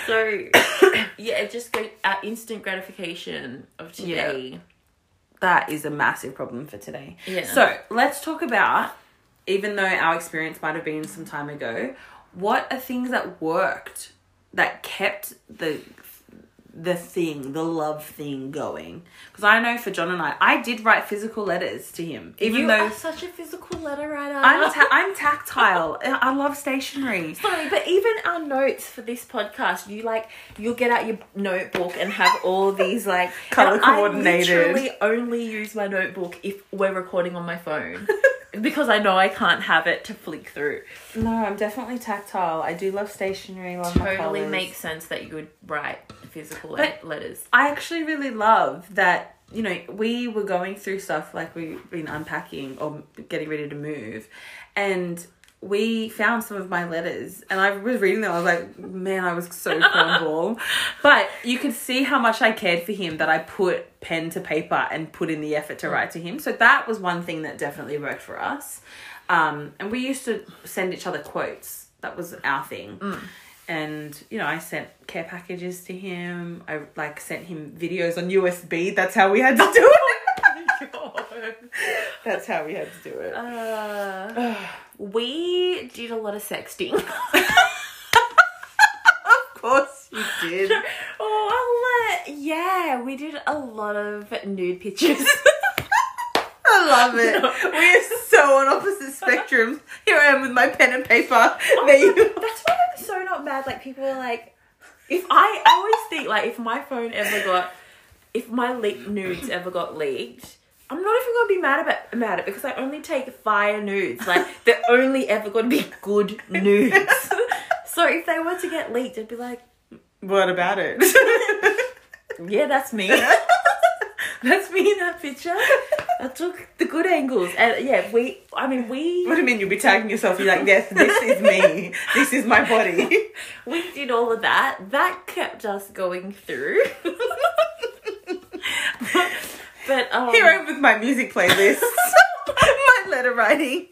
So yeah, it just go uh, instant gratification of today. that is a massive problem for today. Yeah. So let's talk about, even though our experience might have been some time ago, what are things that worked that kept the the thing, the love thing going? Because I know for John and I, I did write physical letters to him, even you though are such a physical letter writer. I'm ta- I'm tactile. I love stationery. Sorry, but even our notes for this podcast, you like you'll get out your notebook and have all these like Colour and I coordinated. literally only use my notebook if we're recording on my phone because I know I can't have it to flick through. No, I'm definitely tactile. I do love stationery. Love Totally makes sense that you would write physical But- letters. I actually really love that, you know, we were going through stuff like we've been unpacking or getting ready to move, and we found some of my letters, and I was reading them. I was like, man, I was so cornball. but you could see how much I cared for him that I put pen to paper and put in the effort to write to him. So that was one thing that definitely worked for us. Um, and we used to send each other quotes. That was our thing. And you know, I sent care packages to him. I like sent him videos on USB. That's how we had to do it. That's how we had to do it. Uh, we did a lot of sexting. of course you did. oh, I'll yeah, we did a lot of nude pictures. I love it. We are so on opposite spectrums. Here I am with my pen and paper. Oh there you That's why I'm so not mad. Like people are like, if I, I always think like if my phone ever got, if my leaked nudes ever got leaked, I'm not even gonna be mad about about it because I only take fire nudes. Like they're only ever gonna be good nudes. so if they were to get leaked, I'd be like, What about it? yeah, that's me. that's me in that picture. I took the good angles, and yeah, we. I mean, we what do you mean you'll be tagging yourself? You're like, yes, this is me. This is my body. we did all of that. That kept us going through. but um, Here I am with my music playlist, my letter writing,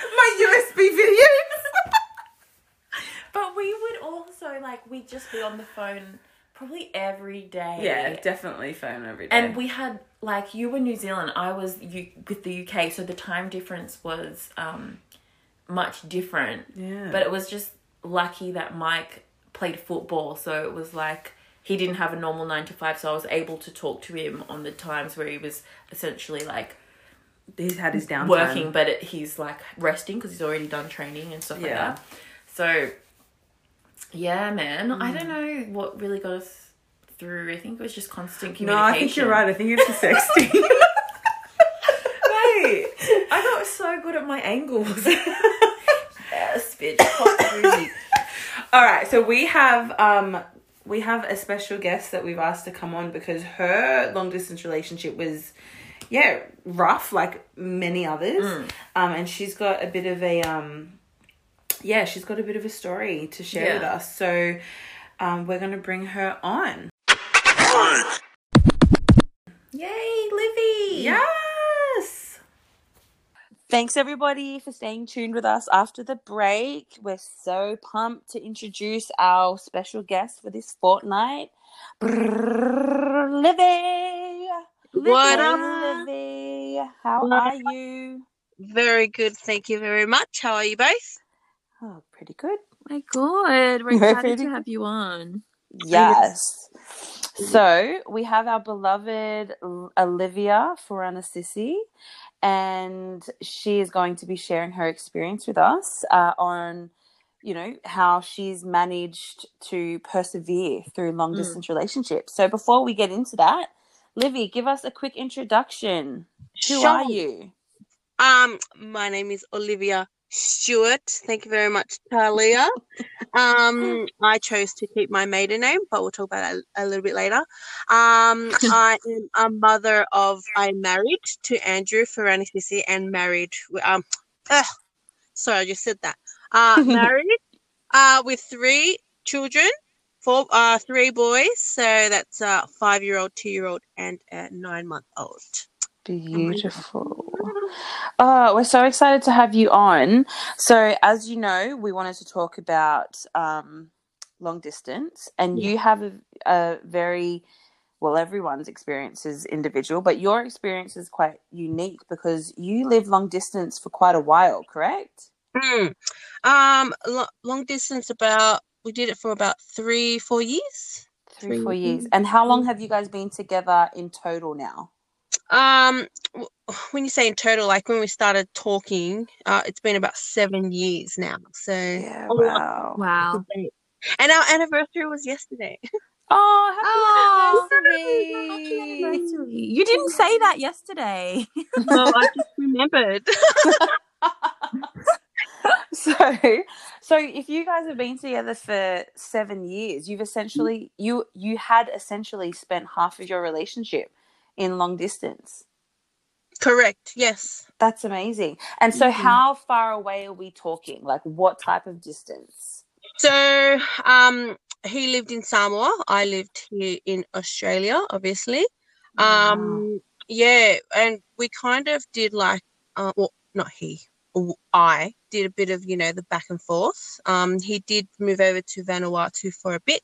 my USB videos. but we would also like we'd just be on the phone probably every day. Yeah, definitely phone every day. And we had like you were New Zealand, I was you with the UK, so the time difference was um much different. yeah, But it was just lucky that Mike played football, so it was like he didn't have a normal nine to five, so I was able to talk to him on the times where he was essentially like he's had his downtime. working, but it, he's like resting because he's already done training and stuff like that. So, yeah, man, Mm. I don't know what really got us through. I think it was just constant communication. No. I think you're right. I think it's the sexting. Mate, I got so good at my angles. yes, bitch. All right, so we have um we have a special guest that we've asked to come on because her long distance relationship was yeah rough like many others um and she's got a bit of a um yeah she's got a bit of a story to share with us so um we're gonna bring her on Yay, Livy. yes Thanks everybody for staying tuned with us after the break. We're so pumped to introduce our special guest for this fortnight, Brrr, Livy. What Hey, up? Livy? How What are you? Very good. Thank you very much. How are you both? Oh, pretty good. my god, we're We're excited pretty to have you on. Yes. So we have our beloved L- Olivia Faranisisi, and she is going to be sharing her experience with us uh, on, you know, how she's managed to persevere through long distance relationships. So before we get into that, Livy, give us a quick introduction. Who are you? Um, my name is Olivia Stewart. Thank you very much, Tahleah. um, I chose to keep my maiden name, but we'll talk about that a, little bit later. Um, I am a mother of. I'm married to Andrew Faranisisi and married. Um, ugh, sorry, I just said that. Uh, married. Uh, with three children. Four, uh, three boys. So that's a five-year-old, two-year-old, and a nine-month-old. Beautiful. Oh, we're so excited to have you on. So, as you know, we wanted to talk about um, long distance, and you have a, a very well, everyone's experience is individual, but your experience is quite unique because you live long distance for quite a while, correct? Mm. Um, lo- long distance about we did it for about three, four years. Three, Three four years. years. And how long have you guys been together in total now? Um, when you say in total, like when we started talking, uh, it's been about seven years now. So Yeah, wow. Wow. and our anniversary was yesterday. Oh, happy Oh, anniversary. You didn't say that yesterday. no, I just remembered. So, so if you guys have been together for seven years, you've essentially you you had essentially spent half of your relationship in long distance. Correct. Yes. That's amazing. And so, Mhm. how far away are we talking? Like, what type of distance? So, um, he lived in Samoa. I lived here in Australia, obviously. Um, yeah, and we kind of did like, uh, well, not he, I did a bit of, you know, the back and forth. Um, he did move over to Vanuatu for a bit,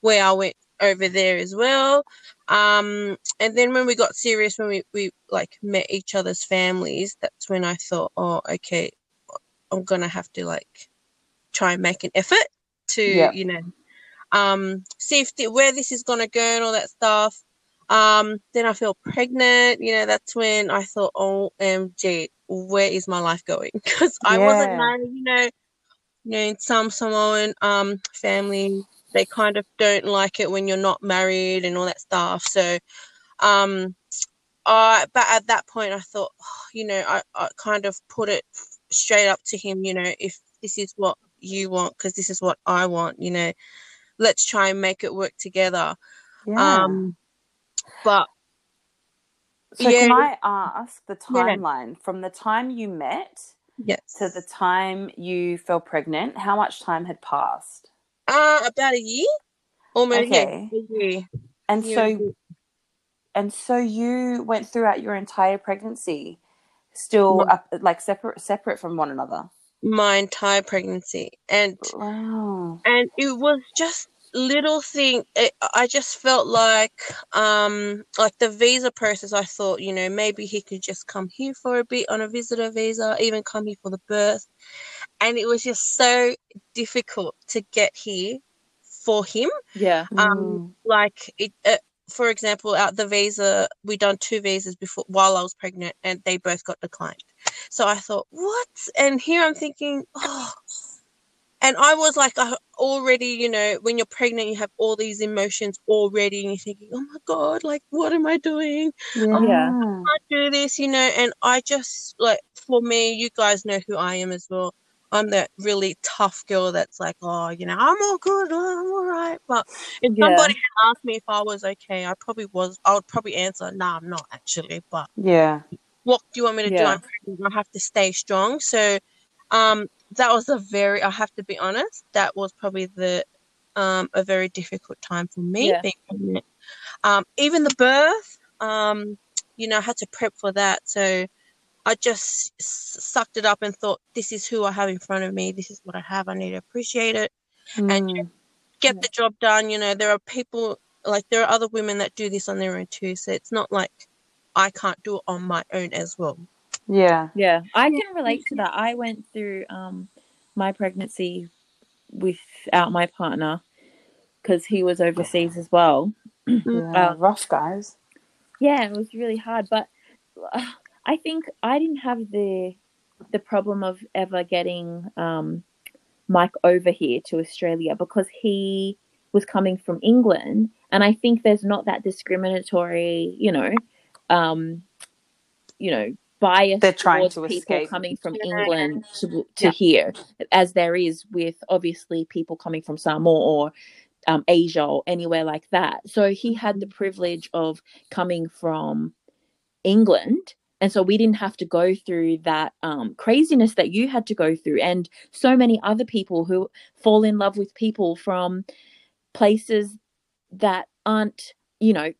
where I went over there as well. Um, and then when we got serious, when we, we like met each other's families, that's when I thought, oh, okay, I'm gonna have to like try and make an effort to, Yeah. you know, um, see if the, where this is gonna go and all that stuff. Um, then I feel pregnant. You know, that's when I thought, OMG, where is my life going? Because I wasn't married, you know, you know, in some Samoan um family, they kind of don't like it when you're not married and all that stuff. So, um, I but at that point, I thought, you know, I, I kind of put it straight up to him, you know, if this is what you want, because this is what I want, you know, let's try and make it work together. Yeah. Um, but so, can. I ask the Yeah. timeline from the time you met yes, to the time you fell pregnant? How much time had passed? Uh, about a year, almost Okay. yeah, a year. And so, and a bit. and so you went throughout your entire pregnancy, still No. up, like separate, separate from one another. my entire pregnancy, and Wow. and it was just little thing it, i just felt like um like the visa process i thought you know maybe he could just come here for a bit on a visitor visa even come here for the birth and it was just so difficult to get here for him Yeah. um Mm. like it uh, for example out the visa we done two visas before while i was pregnant and they both got declined so i thought what and here i'm thinking oh and i was like I already you know when you're pregnant you have all these emotions already and you're thinking oh my god like what am i doing Yeah. I can't do this, you know. And I just like for me, you guys know who I am as well. I'm that really tough girl that's like, oh, you know, I'm all good, I'm all right. But if Yeah. somebody had asked me if I was okay, I probably was. I would probably answer, "No, I'm not actually." But Yeah. what do you want me to do? Yeah. I'm pregnant. I have to stay strong. So, um, that was a very. I have to be honest. That was probably the, um, a very difficult time for me Yeah. being pregnant. Um, even the birth. Um, you know, I had to prep for that. So I just sucked it up and thought, this is who I have in front of me. This is what I have. I need to appreciate it, And Mm. get the job done. You know, there are people like there are other women that do this on their own too. So it's not like I can't do it on my own as well. Yeah. Yeah. I can relate to that. I went through um my pregnancy without my partner because he was overseas as well. Yeah. Um, Rough, guys. yeah, it was really hard, but uh, I think I didn't have the the problem of ever getting um, Mike over here to Australia because he was coming from England, and I think there's not that discriminatory, you know, um, you know, bias They're trying towards to people escape. coming from England to to Yeah. here, as there is with obviously people coming from Samoa or um, Asia or anywhere like that. So he had the privilege of coming from England. And so we didn't have to go through that um, craziness that you had to go through, and so many other people who fall in love with people from places that aren't, you know,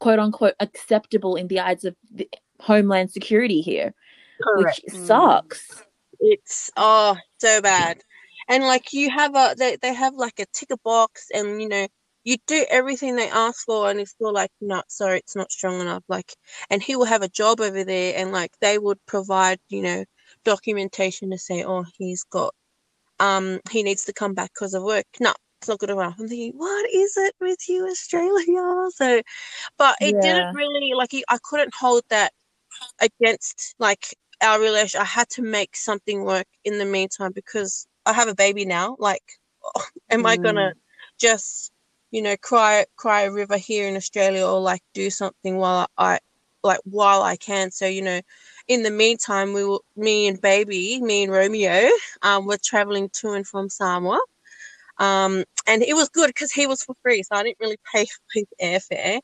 quote unquote acceptable in the eyes of the, homeland security here, Correct. which Mm. sucks. It's oh so bad. And like you have a they, they have like a ticker box and you know you do everything they ask for and it's still like no sorry it's not strong enough like and he will have a job over there and like they would provide you know documentation to say oh he's got um he needs to come back because of work. No it's not good enough. I'm thinking what is it with you australia? So but it Yeah. didn't really like i couldn't hold that against like our relation i had to make something work in the meantime because i have a baby now like am i gonna just you know cry cry a river here in australia or like do something while i like while i can. So you know in the meantime we will me and baby me and romeo um were traveling to and from samoa. Um and it was good because he was for free so i didn't really pay for his airfare.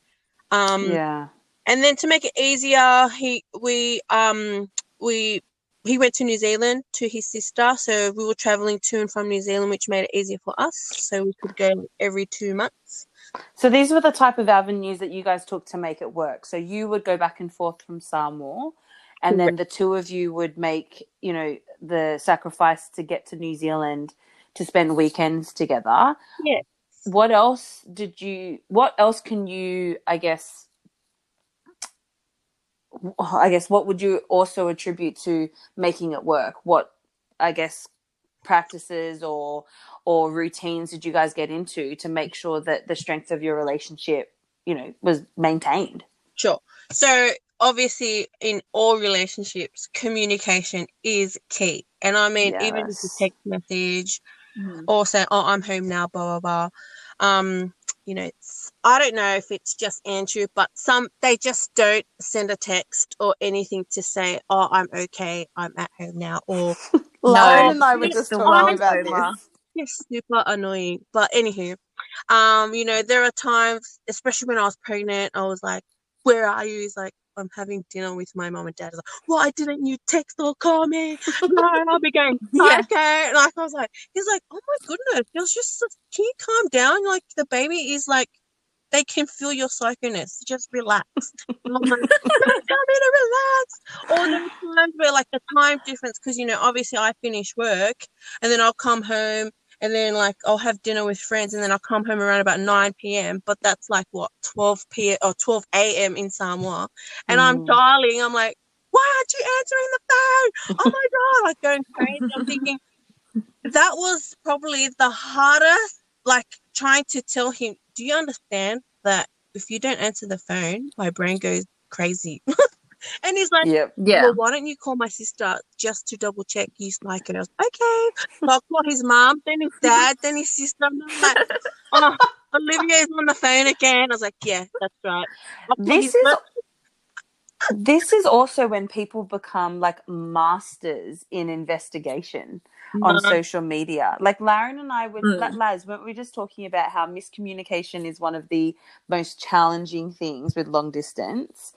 Um yeah. and then to make it easier he we um we he went to new zealand to his sister so we were traveling to and from new zealand which made it easier for us so we could go every two months So these were the type of avenues that you guys took to make it work. So you would go back and forth from Samoa, and then the two of you would make, you know, the sacrifice to get to New Zealand to spend weekends together. Yeah. What else did you? What else can you? I guess. I guess what would you also attribute to making it work? What I guess practices or or routines did you guys get into to make sure that the strength of your relationship, you know, was maintained? sure so obviously in all relationships communication is key and i mean even if a text message or say, "Oh, I'm home now," blah blah blah. Um, you know, it's, I don't know if it's just Andrew, but some they just don't send a text or anything to say, "Oh, I'm okay, I'm at home now," or Lauren No, and I were just talking about over. this. it's super annoying. But anywho, um, you know, there are times, especially when I was pregnant, I was like, "Where are you?" He's like, "I'm having dinner with my mom and dad." Well, I was like, "Why didn't you text or call me?" no, I'll be going, Yeah. okay. Like I was like, he's like, "Oh my goodness!" It was just, can you calm down? Like the baby is like. They can feel your psychoness. Just relax. And I'm gonna relax. Or there times where, like, the time difference, because, you know, obviously I finish work and then I'll come home and then like I'll have dinner with friends and then I'll come home around about 9 p.m. But that's like what 12 p.m. or 12 a.m. in Samoa. And I'm Mm. dialing. I'm like, why aren't you answering the phone? Oh my God. Like going crazy. I'm thinking that was probably the hardest, like trying to tell him, do you understand that if you don't answer the phone, my brain goes crazy. and he's like, Yep. Yeah. well, why don't you call my sister just to double check you like it? I was like, okay. So I'll call his mom, then his dad, then his sister. And I'm like, oh, Olivia's on the phone again. I was like, yeah, that's right. This is mum. this is also when people become like masters in investigation on social media. Like Lauren and I were Mm. Laz, weren't we just talking about how miscommunication is one of the most challenging things with long distance?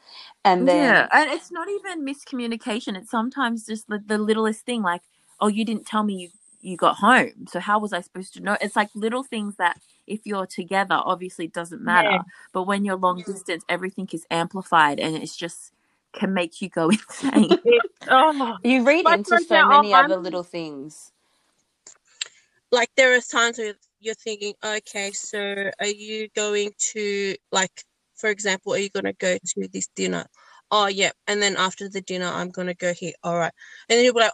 And then yeah, and it's not even miscommunication. It's sometimes just the, the littlest thing, like, oh, you didn't tell me you you got home, so how was I supposed to know? It's like little things that if you're together, obviously it doesn't matter, Yeah. but when you're long distance, everything is amplified, and it's just can make you go insane. Oh, you read Like into so now, many I'm- other little things. like there there is times where you're thinking, okay, so are you going to like, for example, are you gonna go to this dinner? Oh yeah, and then after the dinner, I'm gonna go here. All right, and then you'll be like,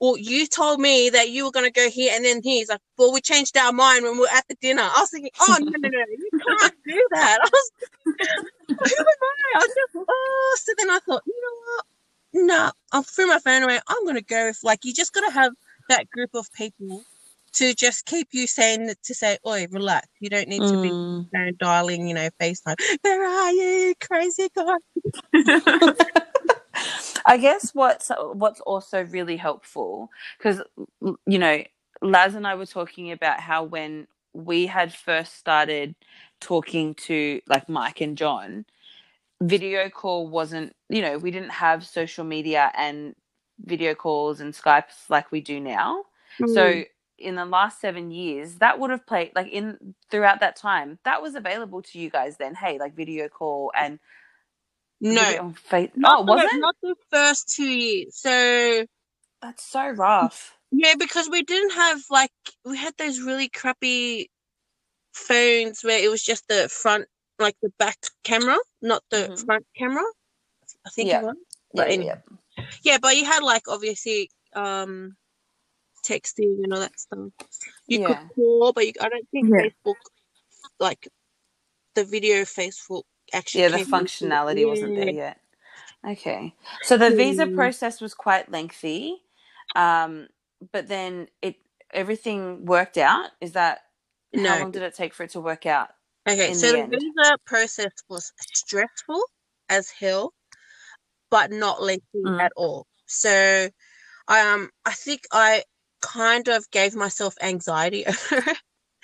well, you told me that you were gonna go here, and then he's like, well, we changed our mind when we are at the dinner. I was thinking, oh no, no, no, you can't do that. I was, who am I? I was just, oh, so then I thought, you know what? No, I threw my phone away. I'm gonna go with like you just gotta have that group of people to just keep you saying to say, "Oi, relax. You don't need to be Mm. you know, dialing, you know, FaceTime. Where are you, crazy guy?" I guess what's what's also really helpful because you know Laz and I were talking about how when we had first started talking to like Mike and John, video call wasn't you know we didn't have social media and video calls and Skypes like we do now. Mm. So in the last seven years, that would have played like in throughout that time, that was available to you guys then. Hey, like video call and No, Fa- not oh, the- was it? Not the first two years. So That's so rough. Yeah, because we didn't have like we had those really crappy phones where it was just the front, like the back camera, not the Mhm. front camera. I think Yeah. it was. Yeah, But yeah, anyway. yeah. Yeah, but you had like obviously um texting and all that stuff. You Yeah. could call, but you, I don't think Yeah. Facebook like the video Facebook actually Yeah, the functionality wasn't there yet. Okay. So the visa Hmm. process was quite lengthy. Um, but then it everything worked out. Is that how No. long did it take for it to work out? Okay, so the the visa process was stressful as hell, but not lengthy Mm. at all. So, um, I think I kind of gave myself anxiety over it,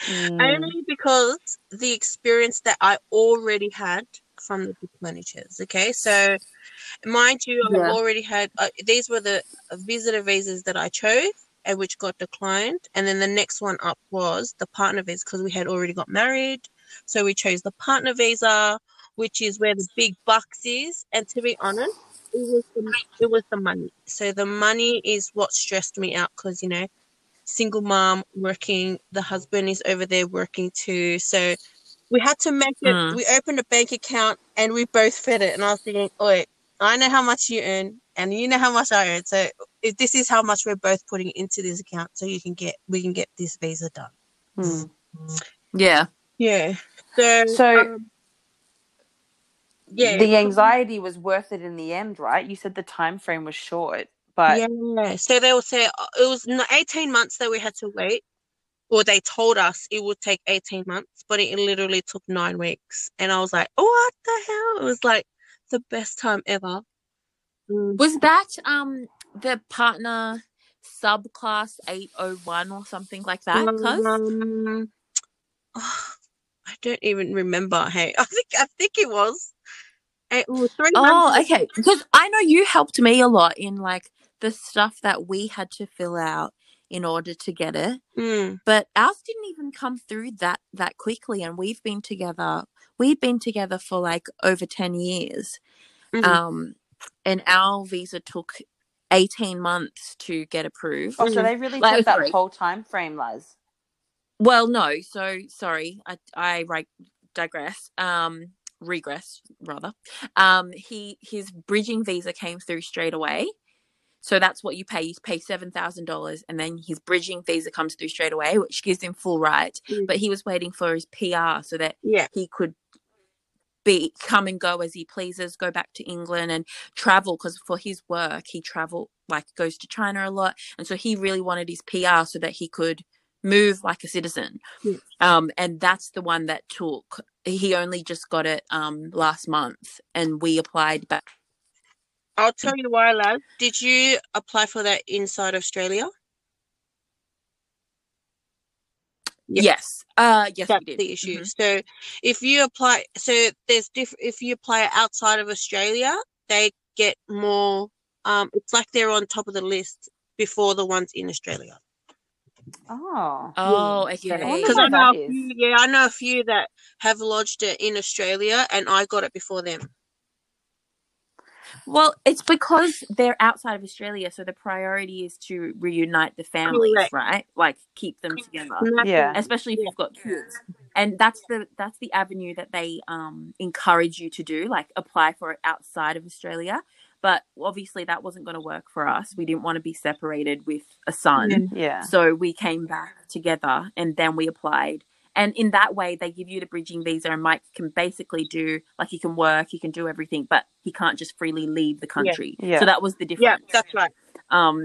Mm. only because the experience that I already had from the book managers. Okay, so mind you, Yeah. I've already had uh, these were the visitor visas that I chose. And which got declined, and then the next one up was the partner visa because we had already got married, so we chose the partner visa, which is where the big bucks is. And to be honest, it was the, it was the money. So the money is what stressed me out because you know, single mom working, the husband is over there working too. So we had to make it. Mm. We opened a bank account and we both fed it. And I was thinking, oh, I know how much you earn, and you know how much I earn. So if this is how much we're both putting into this account, so you can get we can get this visa done. Mm. Yeah. Yeah. So, So- um, yeah, The anxiety was worth it in the end, right? You said the time frame was short, but yeah. So they will say uh, it was n- 18 months that we had to wait, or they told us it would take 18 months, but it literally took nine weeks. And I was like, what the hell? It was like the best time ever. Mm. Was that um the partner subclass 801 or something like that? Um, I don't even remember. Hey, I think I think it was. It was three Oh, okay. Because I know you helped me a lot in like the stuff that we had to fill out in order to get it. Mm, But ours didn't even come through that that quickly and we've been together we've been together for like over 10 years. mhm. Um and our visa took 18 months to get approved. oh, so they really Like, took that sorry. whole time frame, Laz. Well, no. So sorry, I I right digress. Um, regress rather. Um, he his bridging visa came through straight away. So that's what you pay. You pay seven thousand dollars, and then his bridging visa comes through straight away, which gives him full right. Mm. But he was waiting for his PR so that Yeah. he could be come and go as he pleases, go back to England and travel because for his work he travel like goes to China a lot, and so he really wanted his PR so that he could move like a citizen. Um, and that's the one that took. He only just got it um last month, and we applied back. I'll tell you why, lad. Did you apply for that inside Australia? Yes. Yes, uh, yes, That's we did. the issue. Mhm. So if you apply, so there's diff. If you apply outside of Australia, they get more. Um, it's like they're on top of the list before the ones in Australia. Oh. Oh, okay. I Because why I know a few, yeah, I know a few that have lodged it in Australia, and I got it before them. Well, it's because they're outside of Australia, so the priority is to reunite the families, Correct. right? Like keep them together. Yeah. especially if Yeah. you've got kids and that's the that's the avenue that they um encourage you to do like apply for it outside of australia but obviously that wasn't going to work for us we didn't want to be separated with a son Yeah. Yeah. so we came back together and then we applied and in that way they give you the bridging visa and mike can basically do like he can work he can do everything but he can't just freely leave the country Yeah. so that was the difference. Yeah, that's right. um,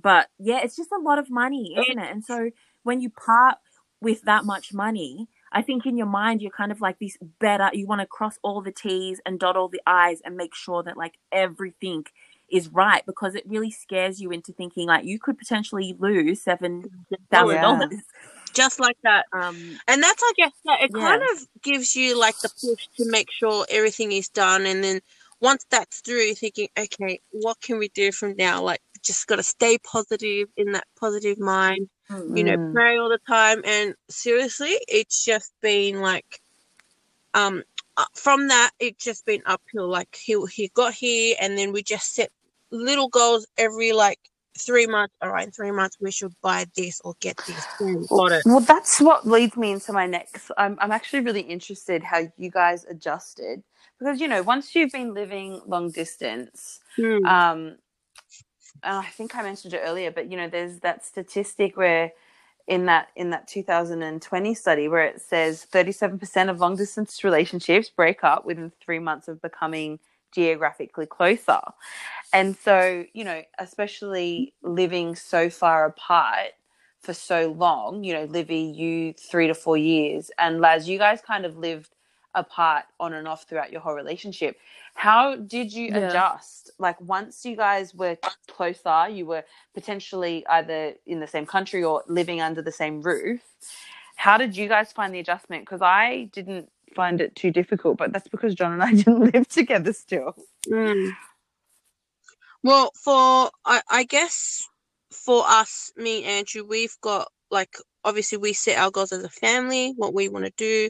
but yeah, it's just a lot of money, isn't it? And so when you part with that much money, I think in your mind you're kind of like this better. You want to cross all the T's and dot all the I's and make sure that like everything is right because it really scares you into thinking like you could potentially lose seven thousand dollars. Just like that. Um, And that's, I guess, that it kind of gives you like the push to make sure everything is done. And then once that's through, thinking, okay, what can we do from now? Like, just got to stay positive in that positive mind, you know, Mm. pray all the time. And seriously, it's just been like, um, uh, from that, it's just been uphill. Like he he got here, and then we just set little goals every like three months. All right, in three months we should buy this or get this. It. Well, that's what leads me into my next. I'm, I'm actually really interested how you guys adjusted because you know once you've been living long distance, Hmm. um, and I think I mentioned it earlier, but you know there's that statistic where in that in that 2020 study where it says 37% of long distance relationships break up within three months of becoming geographically closer. And so, you know, especially living so far apart for so long, you know, Livy, you three to four years, and Laz, you guys kind of lived apart on and off throughout your whole relationship. How did you Yeah. adjust? Like, once you guys were closer, you were potentially either in the same country or living under the same roof. How did you guys find the adjustment? Because I didn't find it too difficult, but that's because John and I didn't live together still. Mm. Well, for I, I guess for us, me and Andrew, we've got like obviously we set our goals as a family, what we want to do,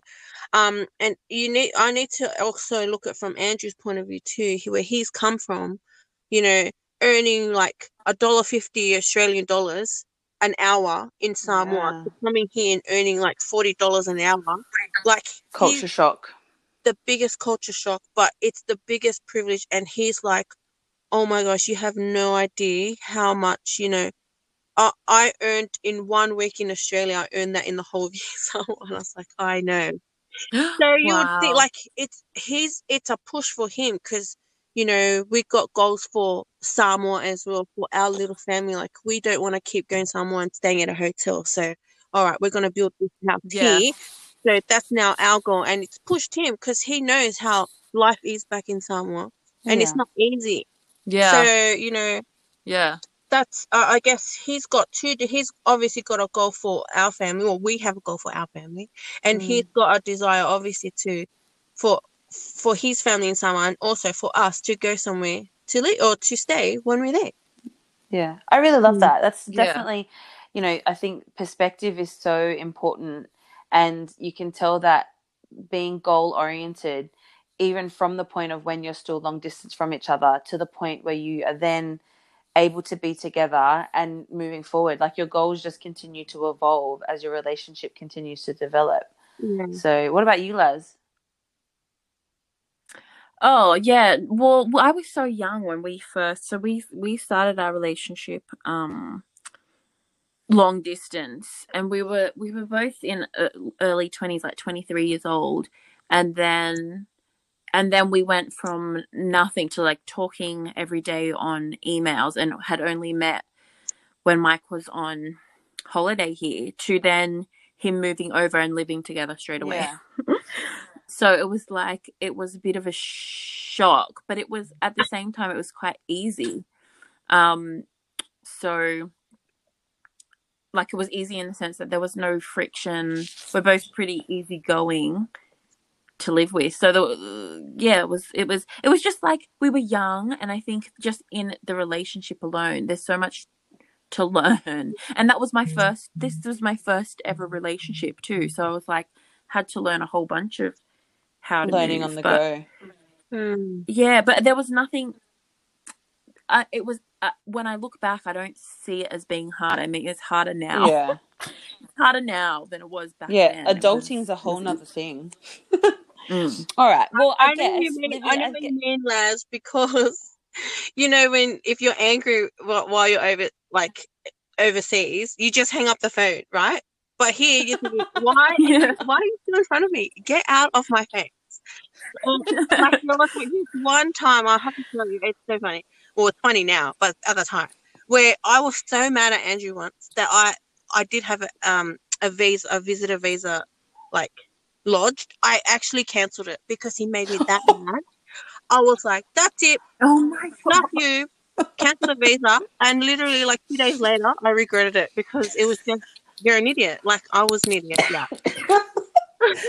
um, and you need I need to also look at from Andrew's point of view too, where he's come from, you know, earning like a dollar fifty Australian dollars an hour in Samoa, Yeah. to coming here and earning like forty dollars an hour, like Culture shock. the biggest culture shock, but it's the biggest privilege. And he's like, oh my gosh, you have no idea how much, you know, I, I earned in one week in Australia, I earned that in the whole year. So and I was like, I know. So you would think like it's he's it's a push for him because you know we've got goals for Samoa as well for our little family. Like we don't want to keep going Samoa and staying at a hotel. So all right, we're gonna build this house Yeah. here. So that's now our goal, and it's pushed him because he knows how life is back in Samoa, and it's not easy. Yeah. So you know yeah. that's uh, I guess he's got two. He's obviously got a goal for our family, or we have a goal for our family, and Mm. he's got a desire, obviously, to for for his family in Samoa, and also for us to go somewhere to live or to stay when we're there. Yeah, I really love Mm. that. That's Yeah. definitely, you know, I think perspective is so important, and you can tell that being goal oriented, even from the point of when you're still long distance from each other to the point where you are then able to be together and moving forward, like your goals just continue to evolve as your relationship continues to develop. Yeah. So, what about you, Laz? Oh yeah. Well, well, I was so young when we first. So we we started our relationship um long distance, and we were we were both in uh, early twenties, like twenty three years old, and then and then we went from nothing to like talking every day on emails, and had only met when Mike was on holiday here, to then him moving over and living together straight away. Yeah. So it was like it was a bit of a shock, but it was at the same time it was quite easy. Um so like it was easy in the sense that there was no friction. We're both pretty easygoing to live with. So the yeah, it was it was it was just like we were young and I think just in the relationship alone there's so much to learn. And that was my first this was my first ever relationship too. So I was like had to learn a whole bunch of how to Learning move, on the but- go. Mm. yeah, but there was nothing. Uh, it was uh, when I look back, I don't see it as being hard. I mean, it's harder now. Yeah, It's harder now than it was back yeah. then. It Adulting's was- a whole was- nother thing. Mm. All right. Well, I, I know guess. you mean. Livy, I know I what you mean, Laz, because you know when if you're angry while you're over like overseas, you just hang up the phone, right? But here you think, why? Yeah. Why are you still in front of me? Get out of my face. Or, like, like, one time I have to tell you, it's so funny. Well, it's funny now, but at the time, where I was so mad at Andrew once that I I did have a um a visa a visitor visa like lodged. I actually cancelled it because he made me that mad. I was like, that's it, Oh my god. you, cancel the visa. And literally, like two days later, I regretted it because it was just you're an idiot. Like I was an idiot. Yeah.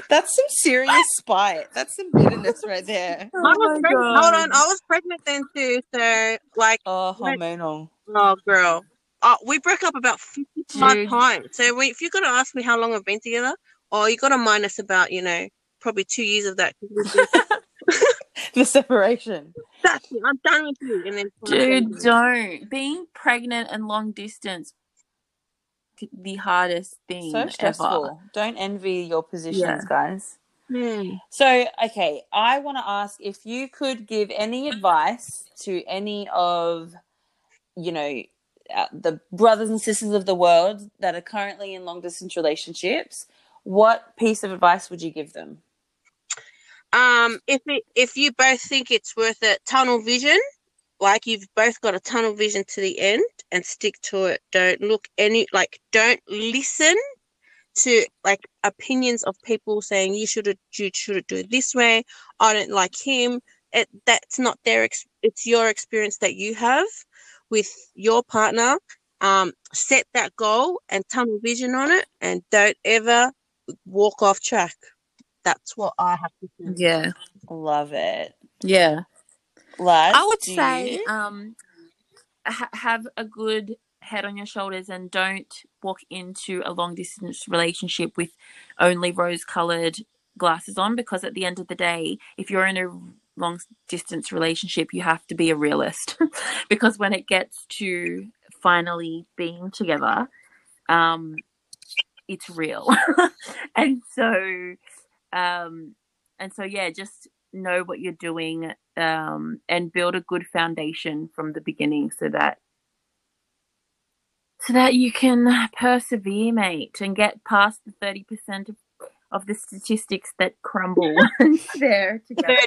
That's some serious spite. That's some bitterness right there. Oh I was my pregnant. Hold on, I was pregnant then too. So like, Oh, What? hormonal. oh girl, uh, we broke up about fifty-five times. So we, if you're gonna ask me how long I've been together, oh, you got to minus about you know probably two years of that. the separation. That's it. I'm done with you. And then Dude, don't. Being pregnant and long distance could be the hardest thing So ever. stressful. Don't envy your positions, Yeah. guys. Hmm. So, okay, I want to ask if you could give any advice to any of, you know, uh, the brothers and sisters of the world that are currently in long distance relationships, what piece of advice would you give them? Um, if it, if you both think it's worth it, tunnel vision, like you've both got a tunnel vision to the end, and stick to it. Don't look any like don't listen to like opinions of people saying you should you should do it this way. I don't like him. It that's not their ex- it's your experience that you have with your partner. Um, set that goal and tunnel vision on it, and don't ever walk off track. That's what I have to do. Yeah. Love it. Yeah. Laz, I would say um ha- have a good head on your shoulders and don't walk into a long distance relationship with only rose colored glasses on because at the end of the day if you're in a long distance relationship you have to be a realist because when it gets to finally being together um it's real. And so um and so yeah just know what you're doing um, and build a good foundation from the beginning so that so that you can persevere mate and get past the 30% of, of the statistics that crumble there together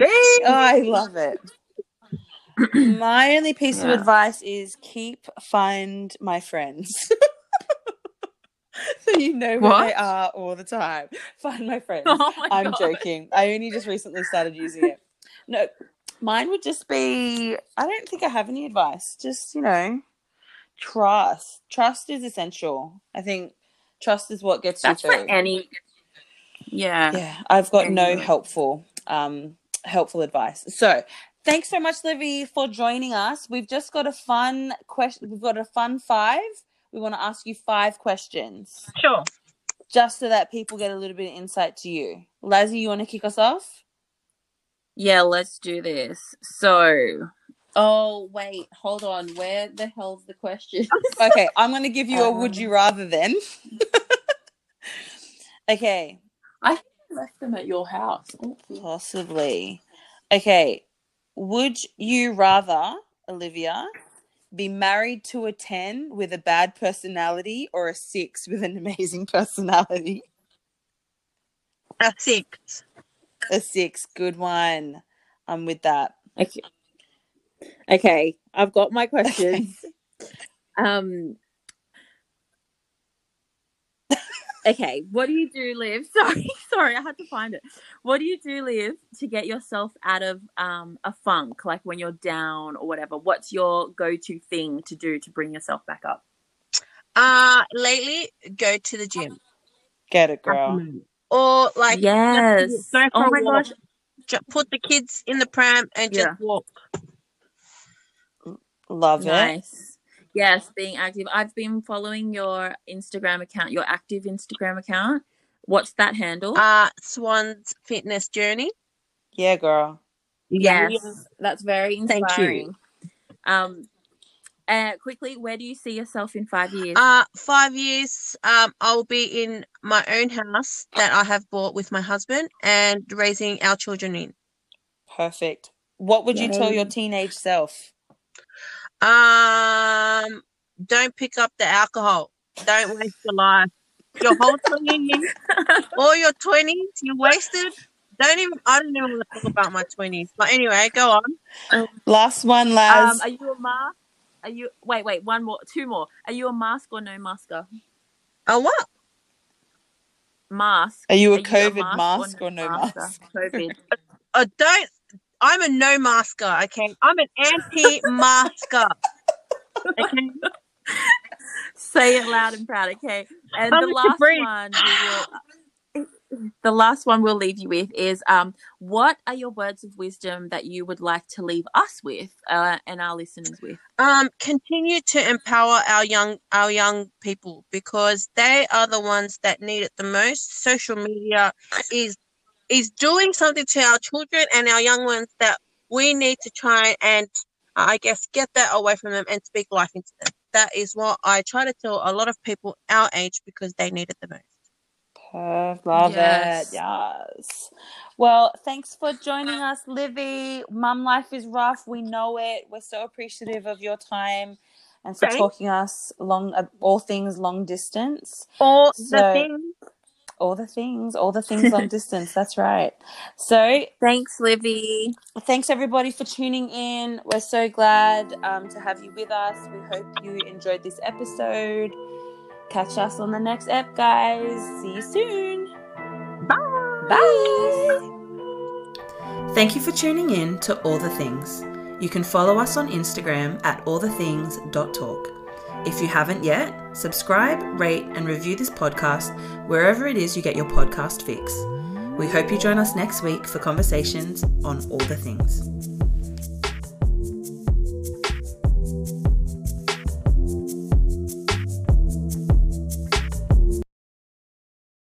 Oh, I love it. My only piece of advice is keep find my friends. so you know where they are all the time. Find my friends. oh my I'm God. joking. I only just recently started using it. No, mine would just be I don't think I have any advice. Just, you know, trust. Trust is essential. I think trust is what gets that's you through. any yeah yeah i've got no helpful um helpful advice so thanks so much livy for joining us we've just got a fun question we've got a fun five we want to ask you five questions Sure. just so that people get a little bit of insight to you lazzy you want to kick us off yeah let's do this so oh wait hold on where the hell's the question okay i'm going to give you a would Um, you rather then okay i left them at your house Oh, Possibly. Okay. Would you rather, Olivia, be married to a 10 with a bad personality or a 6 with an amazing personality? A six. A 6. Good one. I'm with that. Okay. Okay, I've got my questions. um Okay, what do you do, Liv? Sorry, sorry, I had to find it. What do you do, Liv, to get yourself out of um a funk, like when you're down or whatever? What's your go-to thing to do to bring yourself back up? Uh lately go to the gym. Get it, girl. Or like yes. go for Oh my walk. gosh. ju- put the kids in the pram and just Yeah. walk. Love it. Nice. Yes, being active. I've been following your Instagram account, your active Instagram account. What's that handle? Uh Swan's fitness journey. Yeah, girl. Yes, Yeah. that's very Thank inspiring. you. Um, uh, quickly, where do you see yourself in five years? Uh five years, um, I'll be in my own house that I have bought with my husband and raising our children in. Perfect. What would you tell your teenage self? Um, don't pick up the alcohol. Don't waste your life. Your whole twenties, all your twenties, you wasted. Don't even. I don't even want to talk about my twenties. But anyway, go on. Last one, um, are you a mask? Are you wait, wait, one more, two more. Are you a mask or no masker? Oh what? Mask. Are you a Are COVID mask or no masker? mask? COVID. Uh, don't. I'm a no masker. Okay, I'm an anti-masker. Okay. Say it loud and proud, okay? And I'm the last one, we will. The last one we'll leave you with is um, what are your words of wisdom that you would like to leave us with uh, and our listeners with? Um, continue to empower our young our young people because they are the ones that need it the most. Social media is is doing something to our children and our young ones that we need to try and I guess get that away from them and speak life into them. That is what I try to tell a lot of people our age because they need it the most. Love Yes. it. Yes. Well, thanks for joining us, Livy. Mum life is rough. We know it. We're so appreciative of your time and for Thanks. talking us long uh, all things long distance. Or So- the thing All the things, all the things long distance. That's right. So Thanks, Livy. thanks everybody for tuning in. We're so glad um, to have you with us. We hope you enjoyed this episode. Catch us on the next ep, guys. See you soon. Bye. Bye. Thank you for tuning in to All the Things. You can follow us on Instagram at allthethings.talk. If you haven't yet, subscribe, rate, and review this podcast wherever it is you get your podcast fix. We hope you join us next week for conversations on all the things.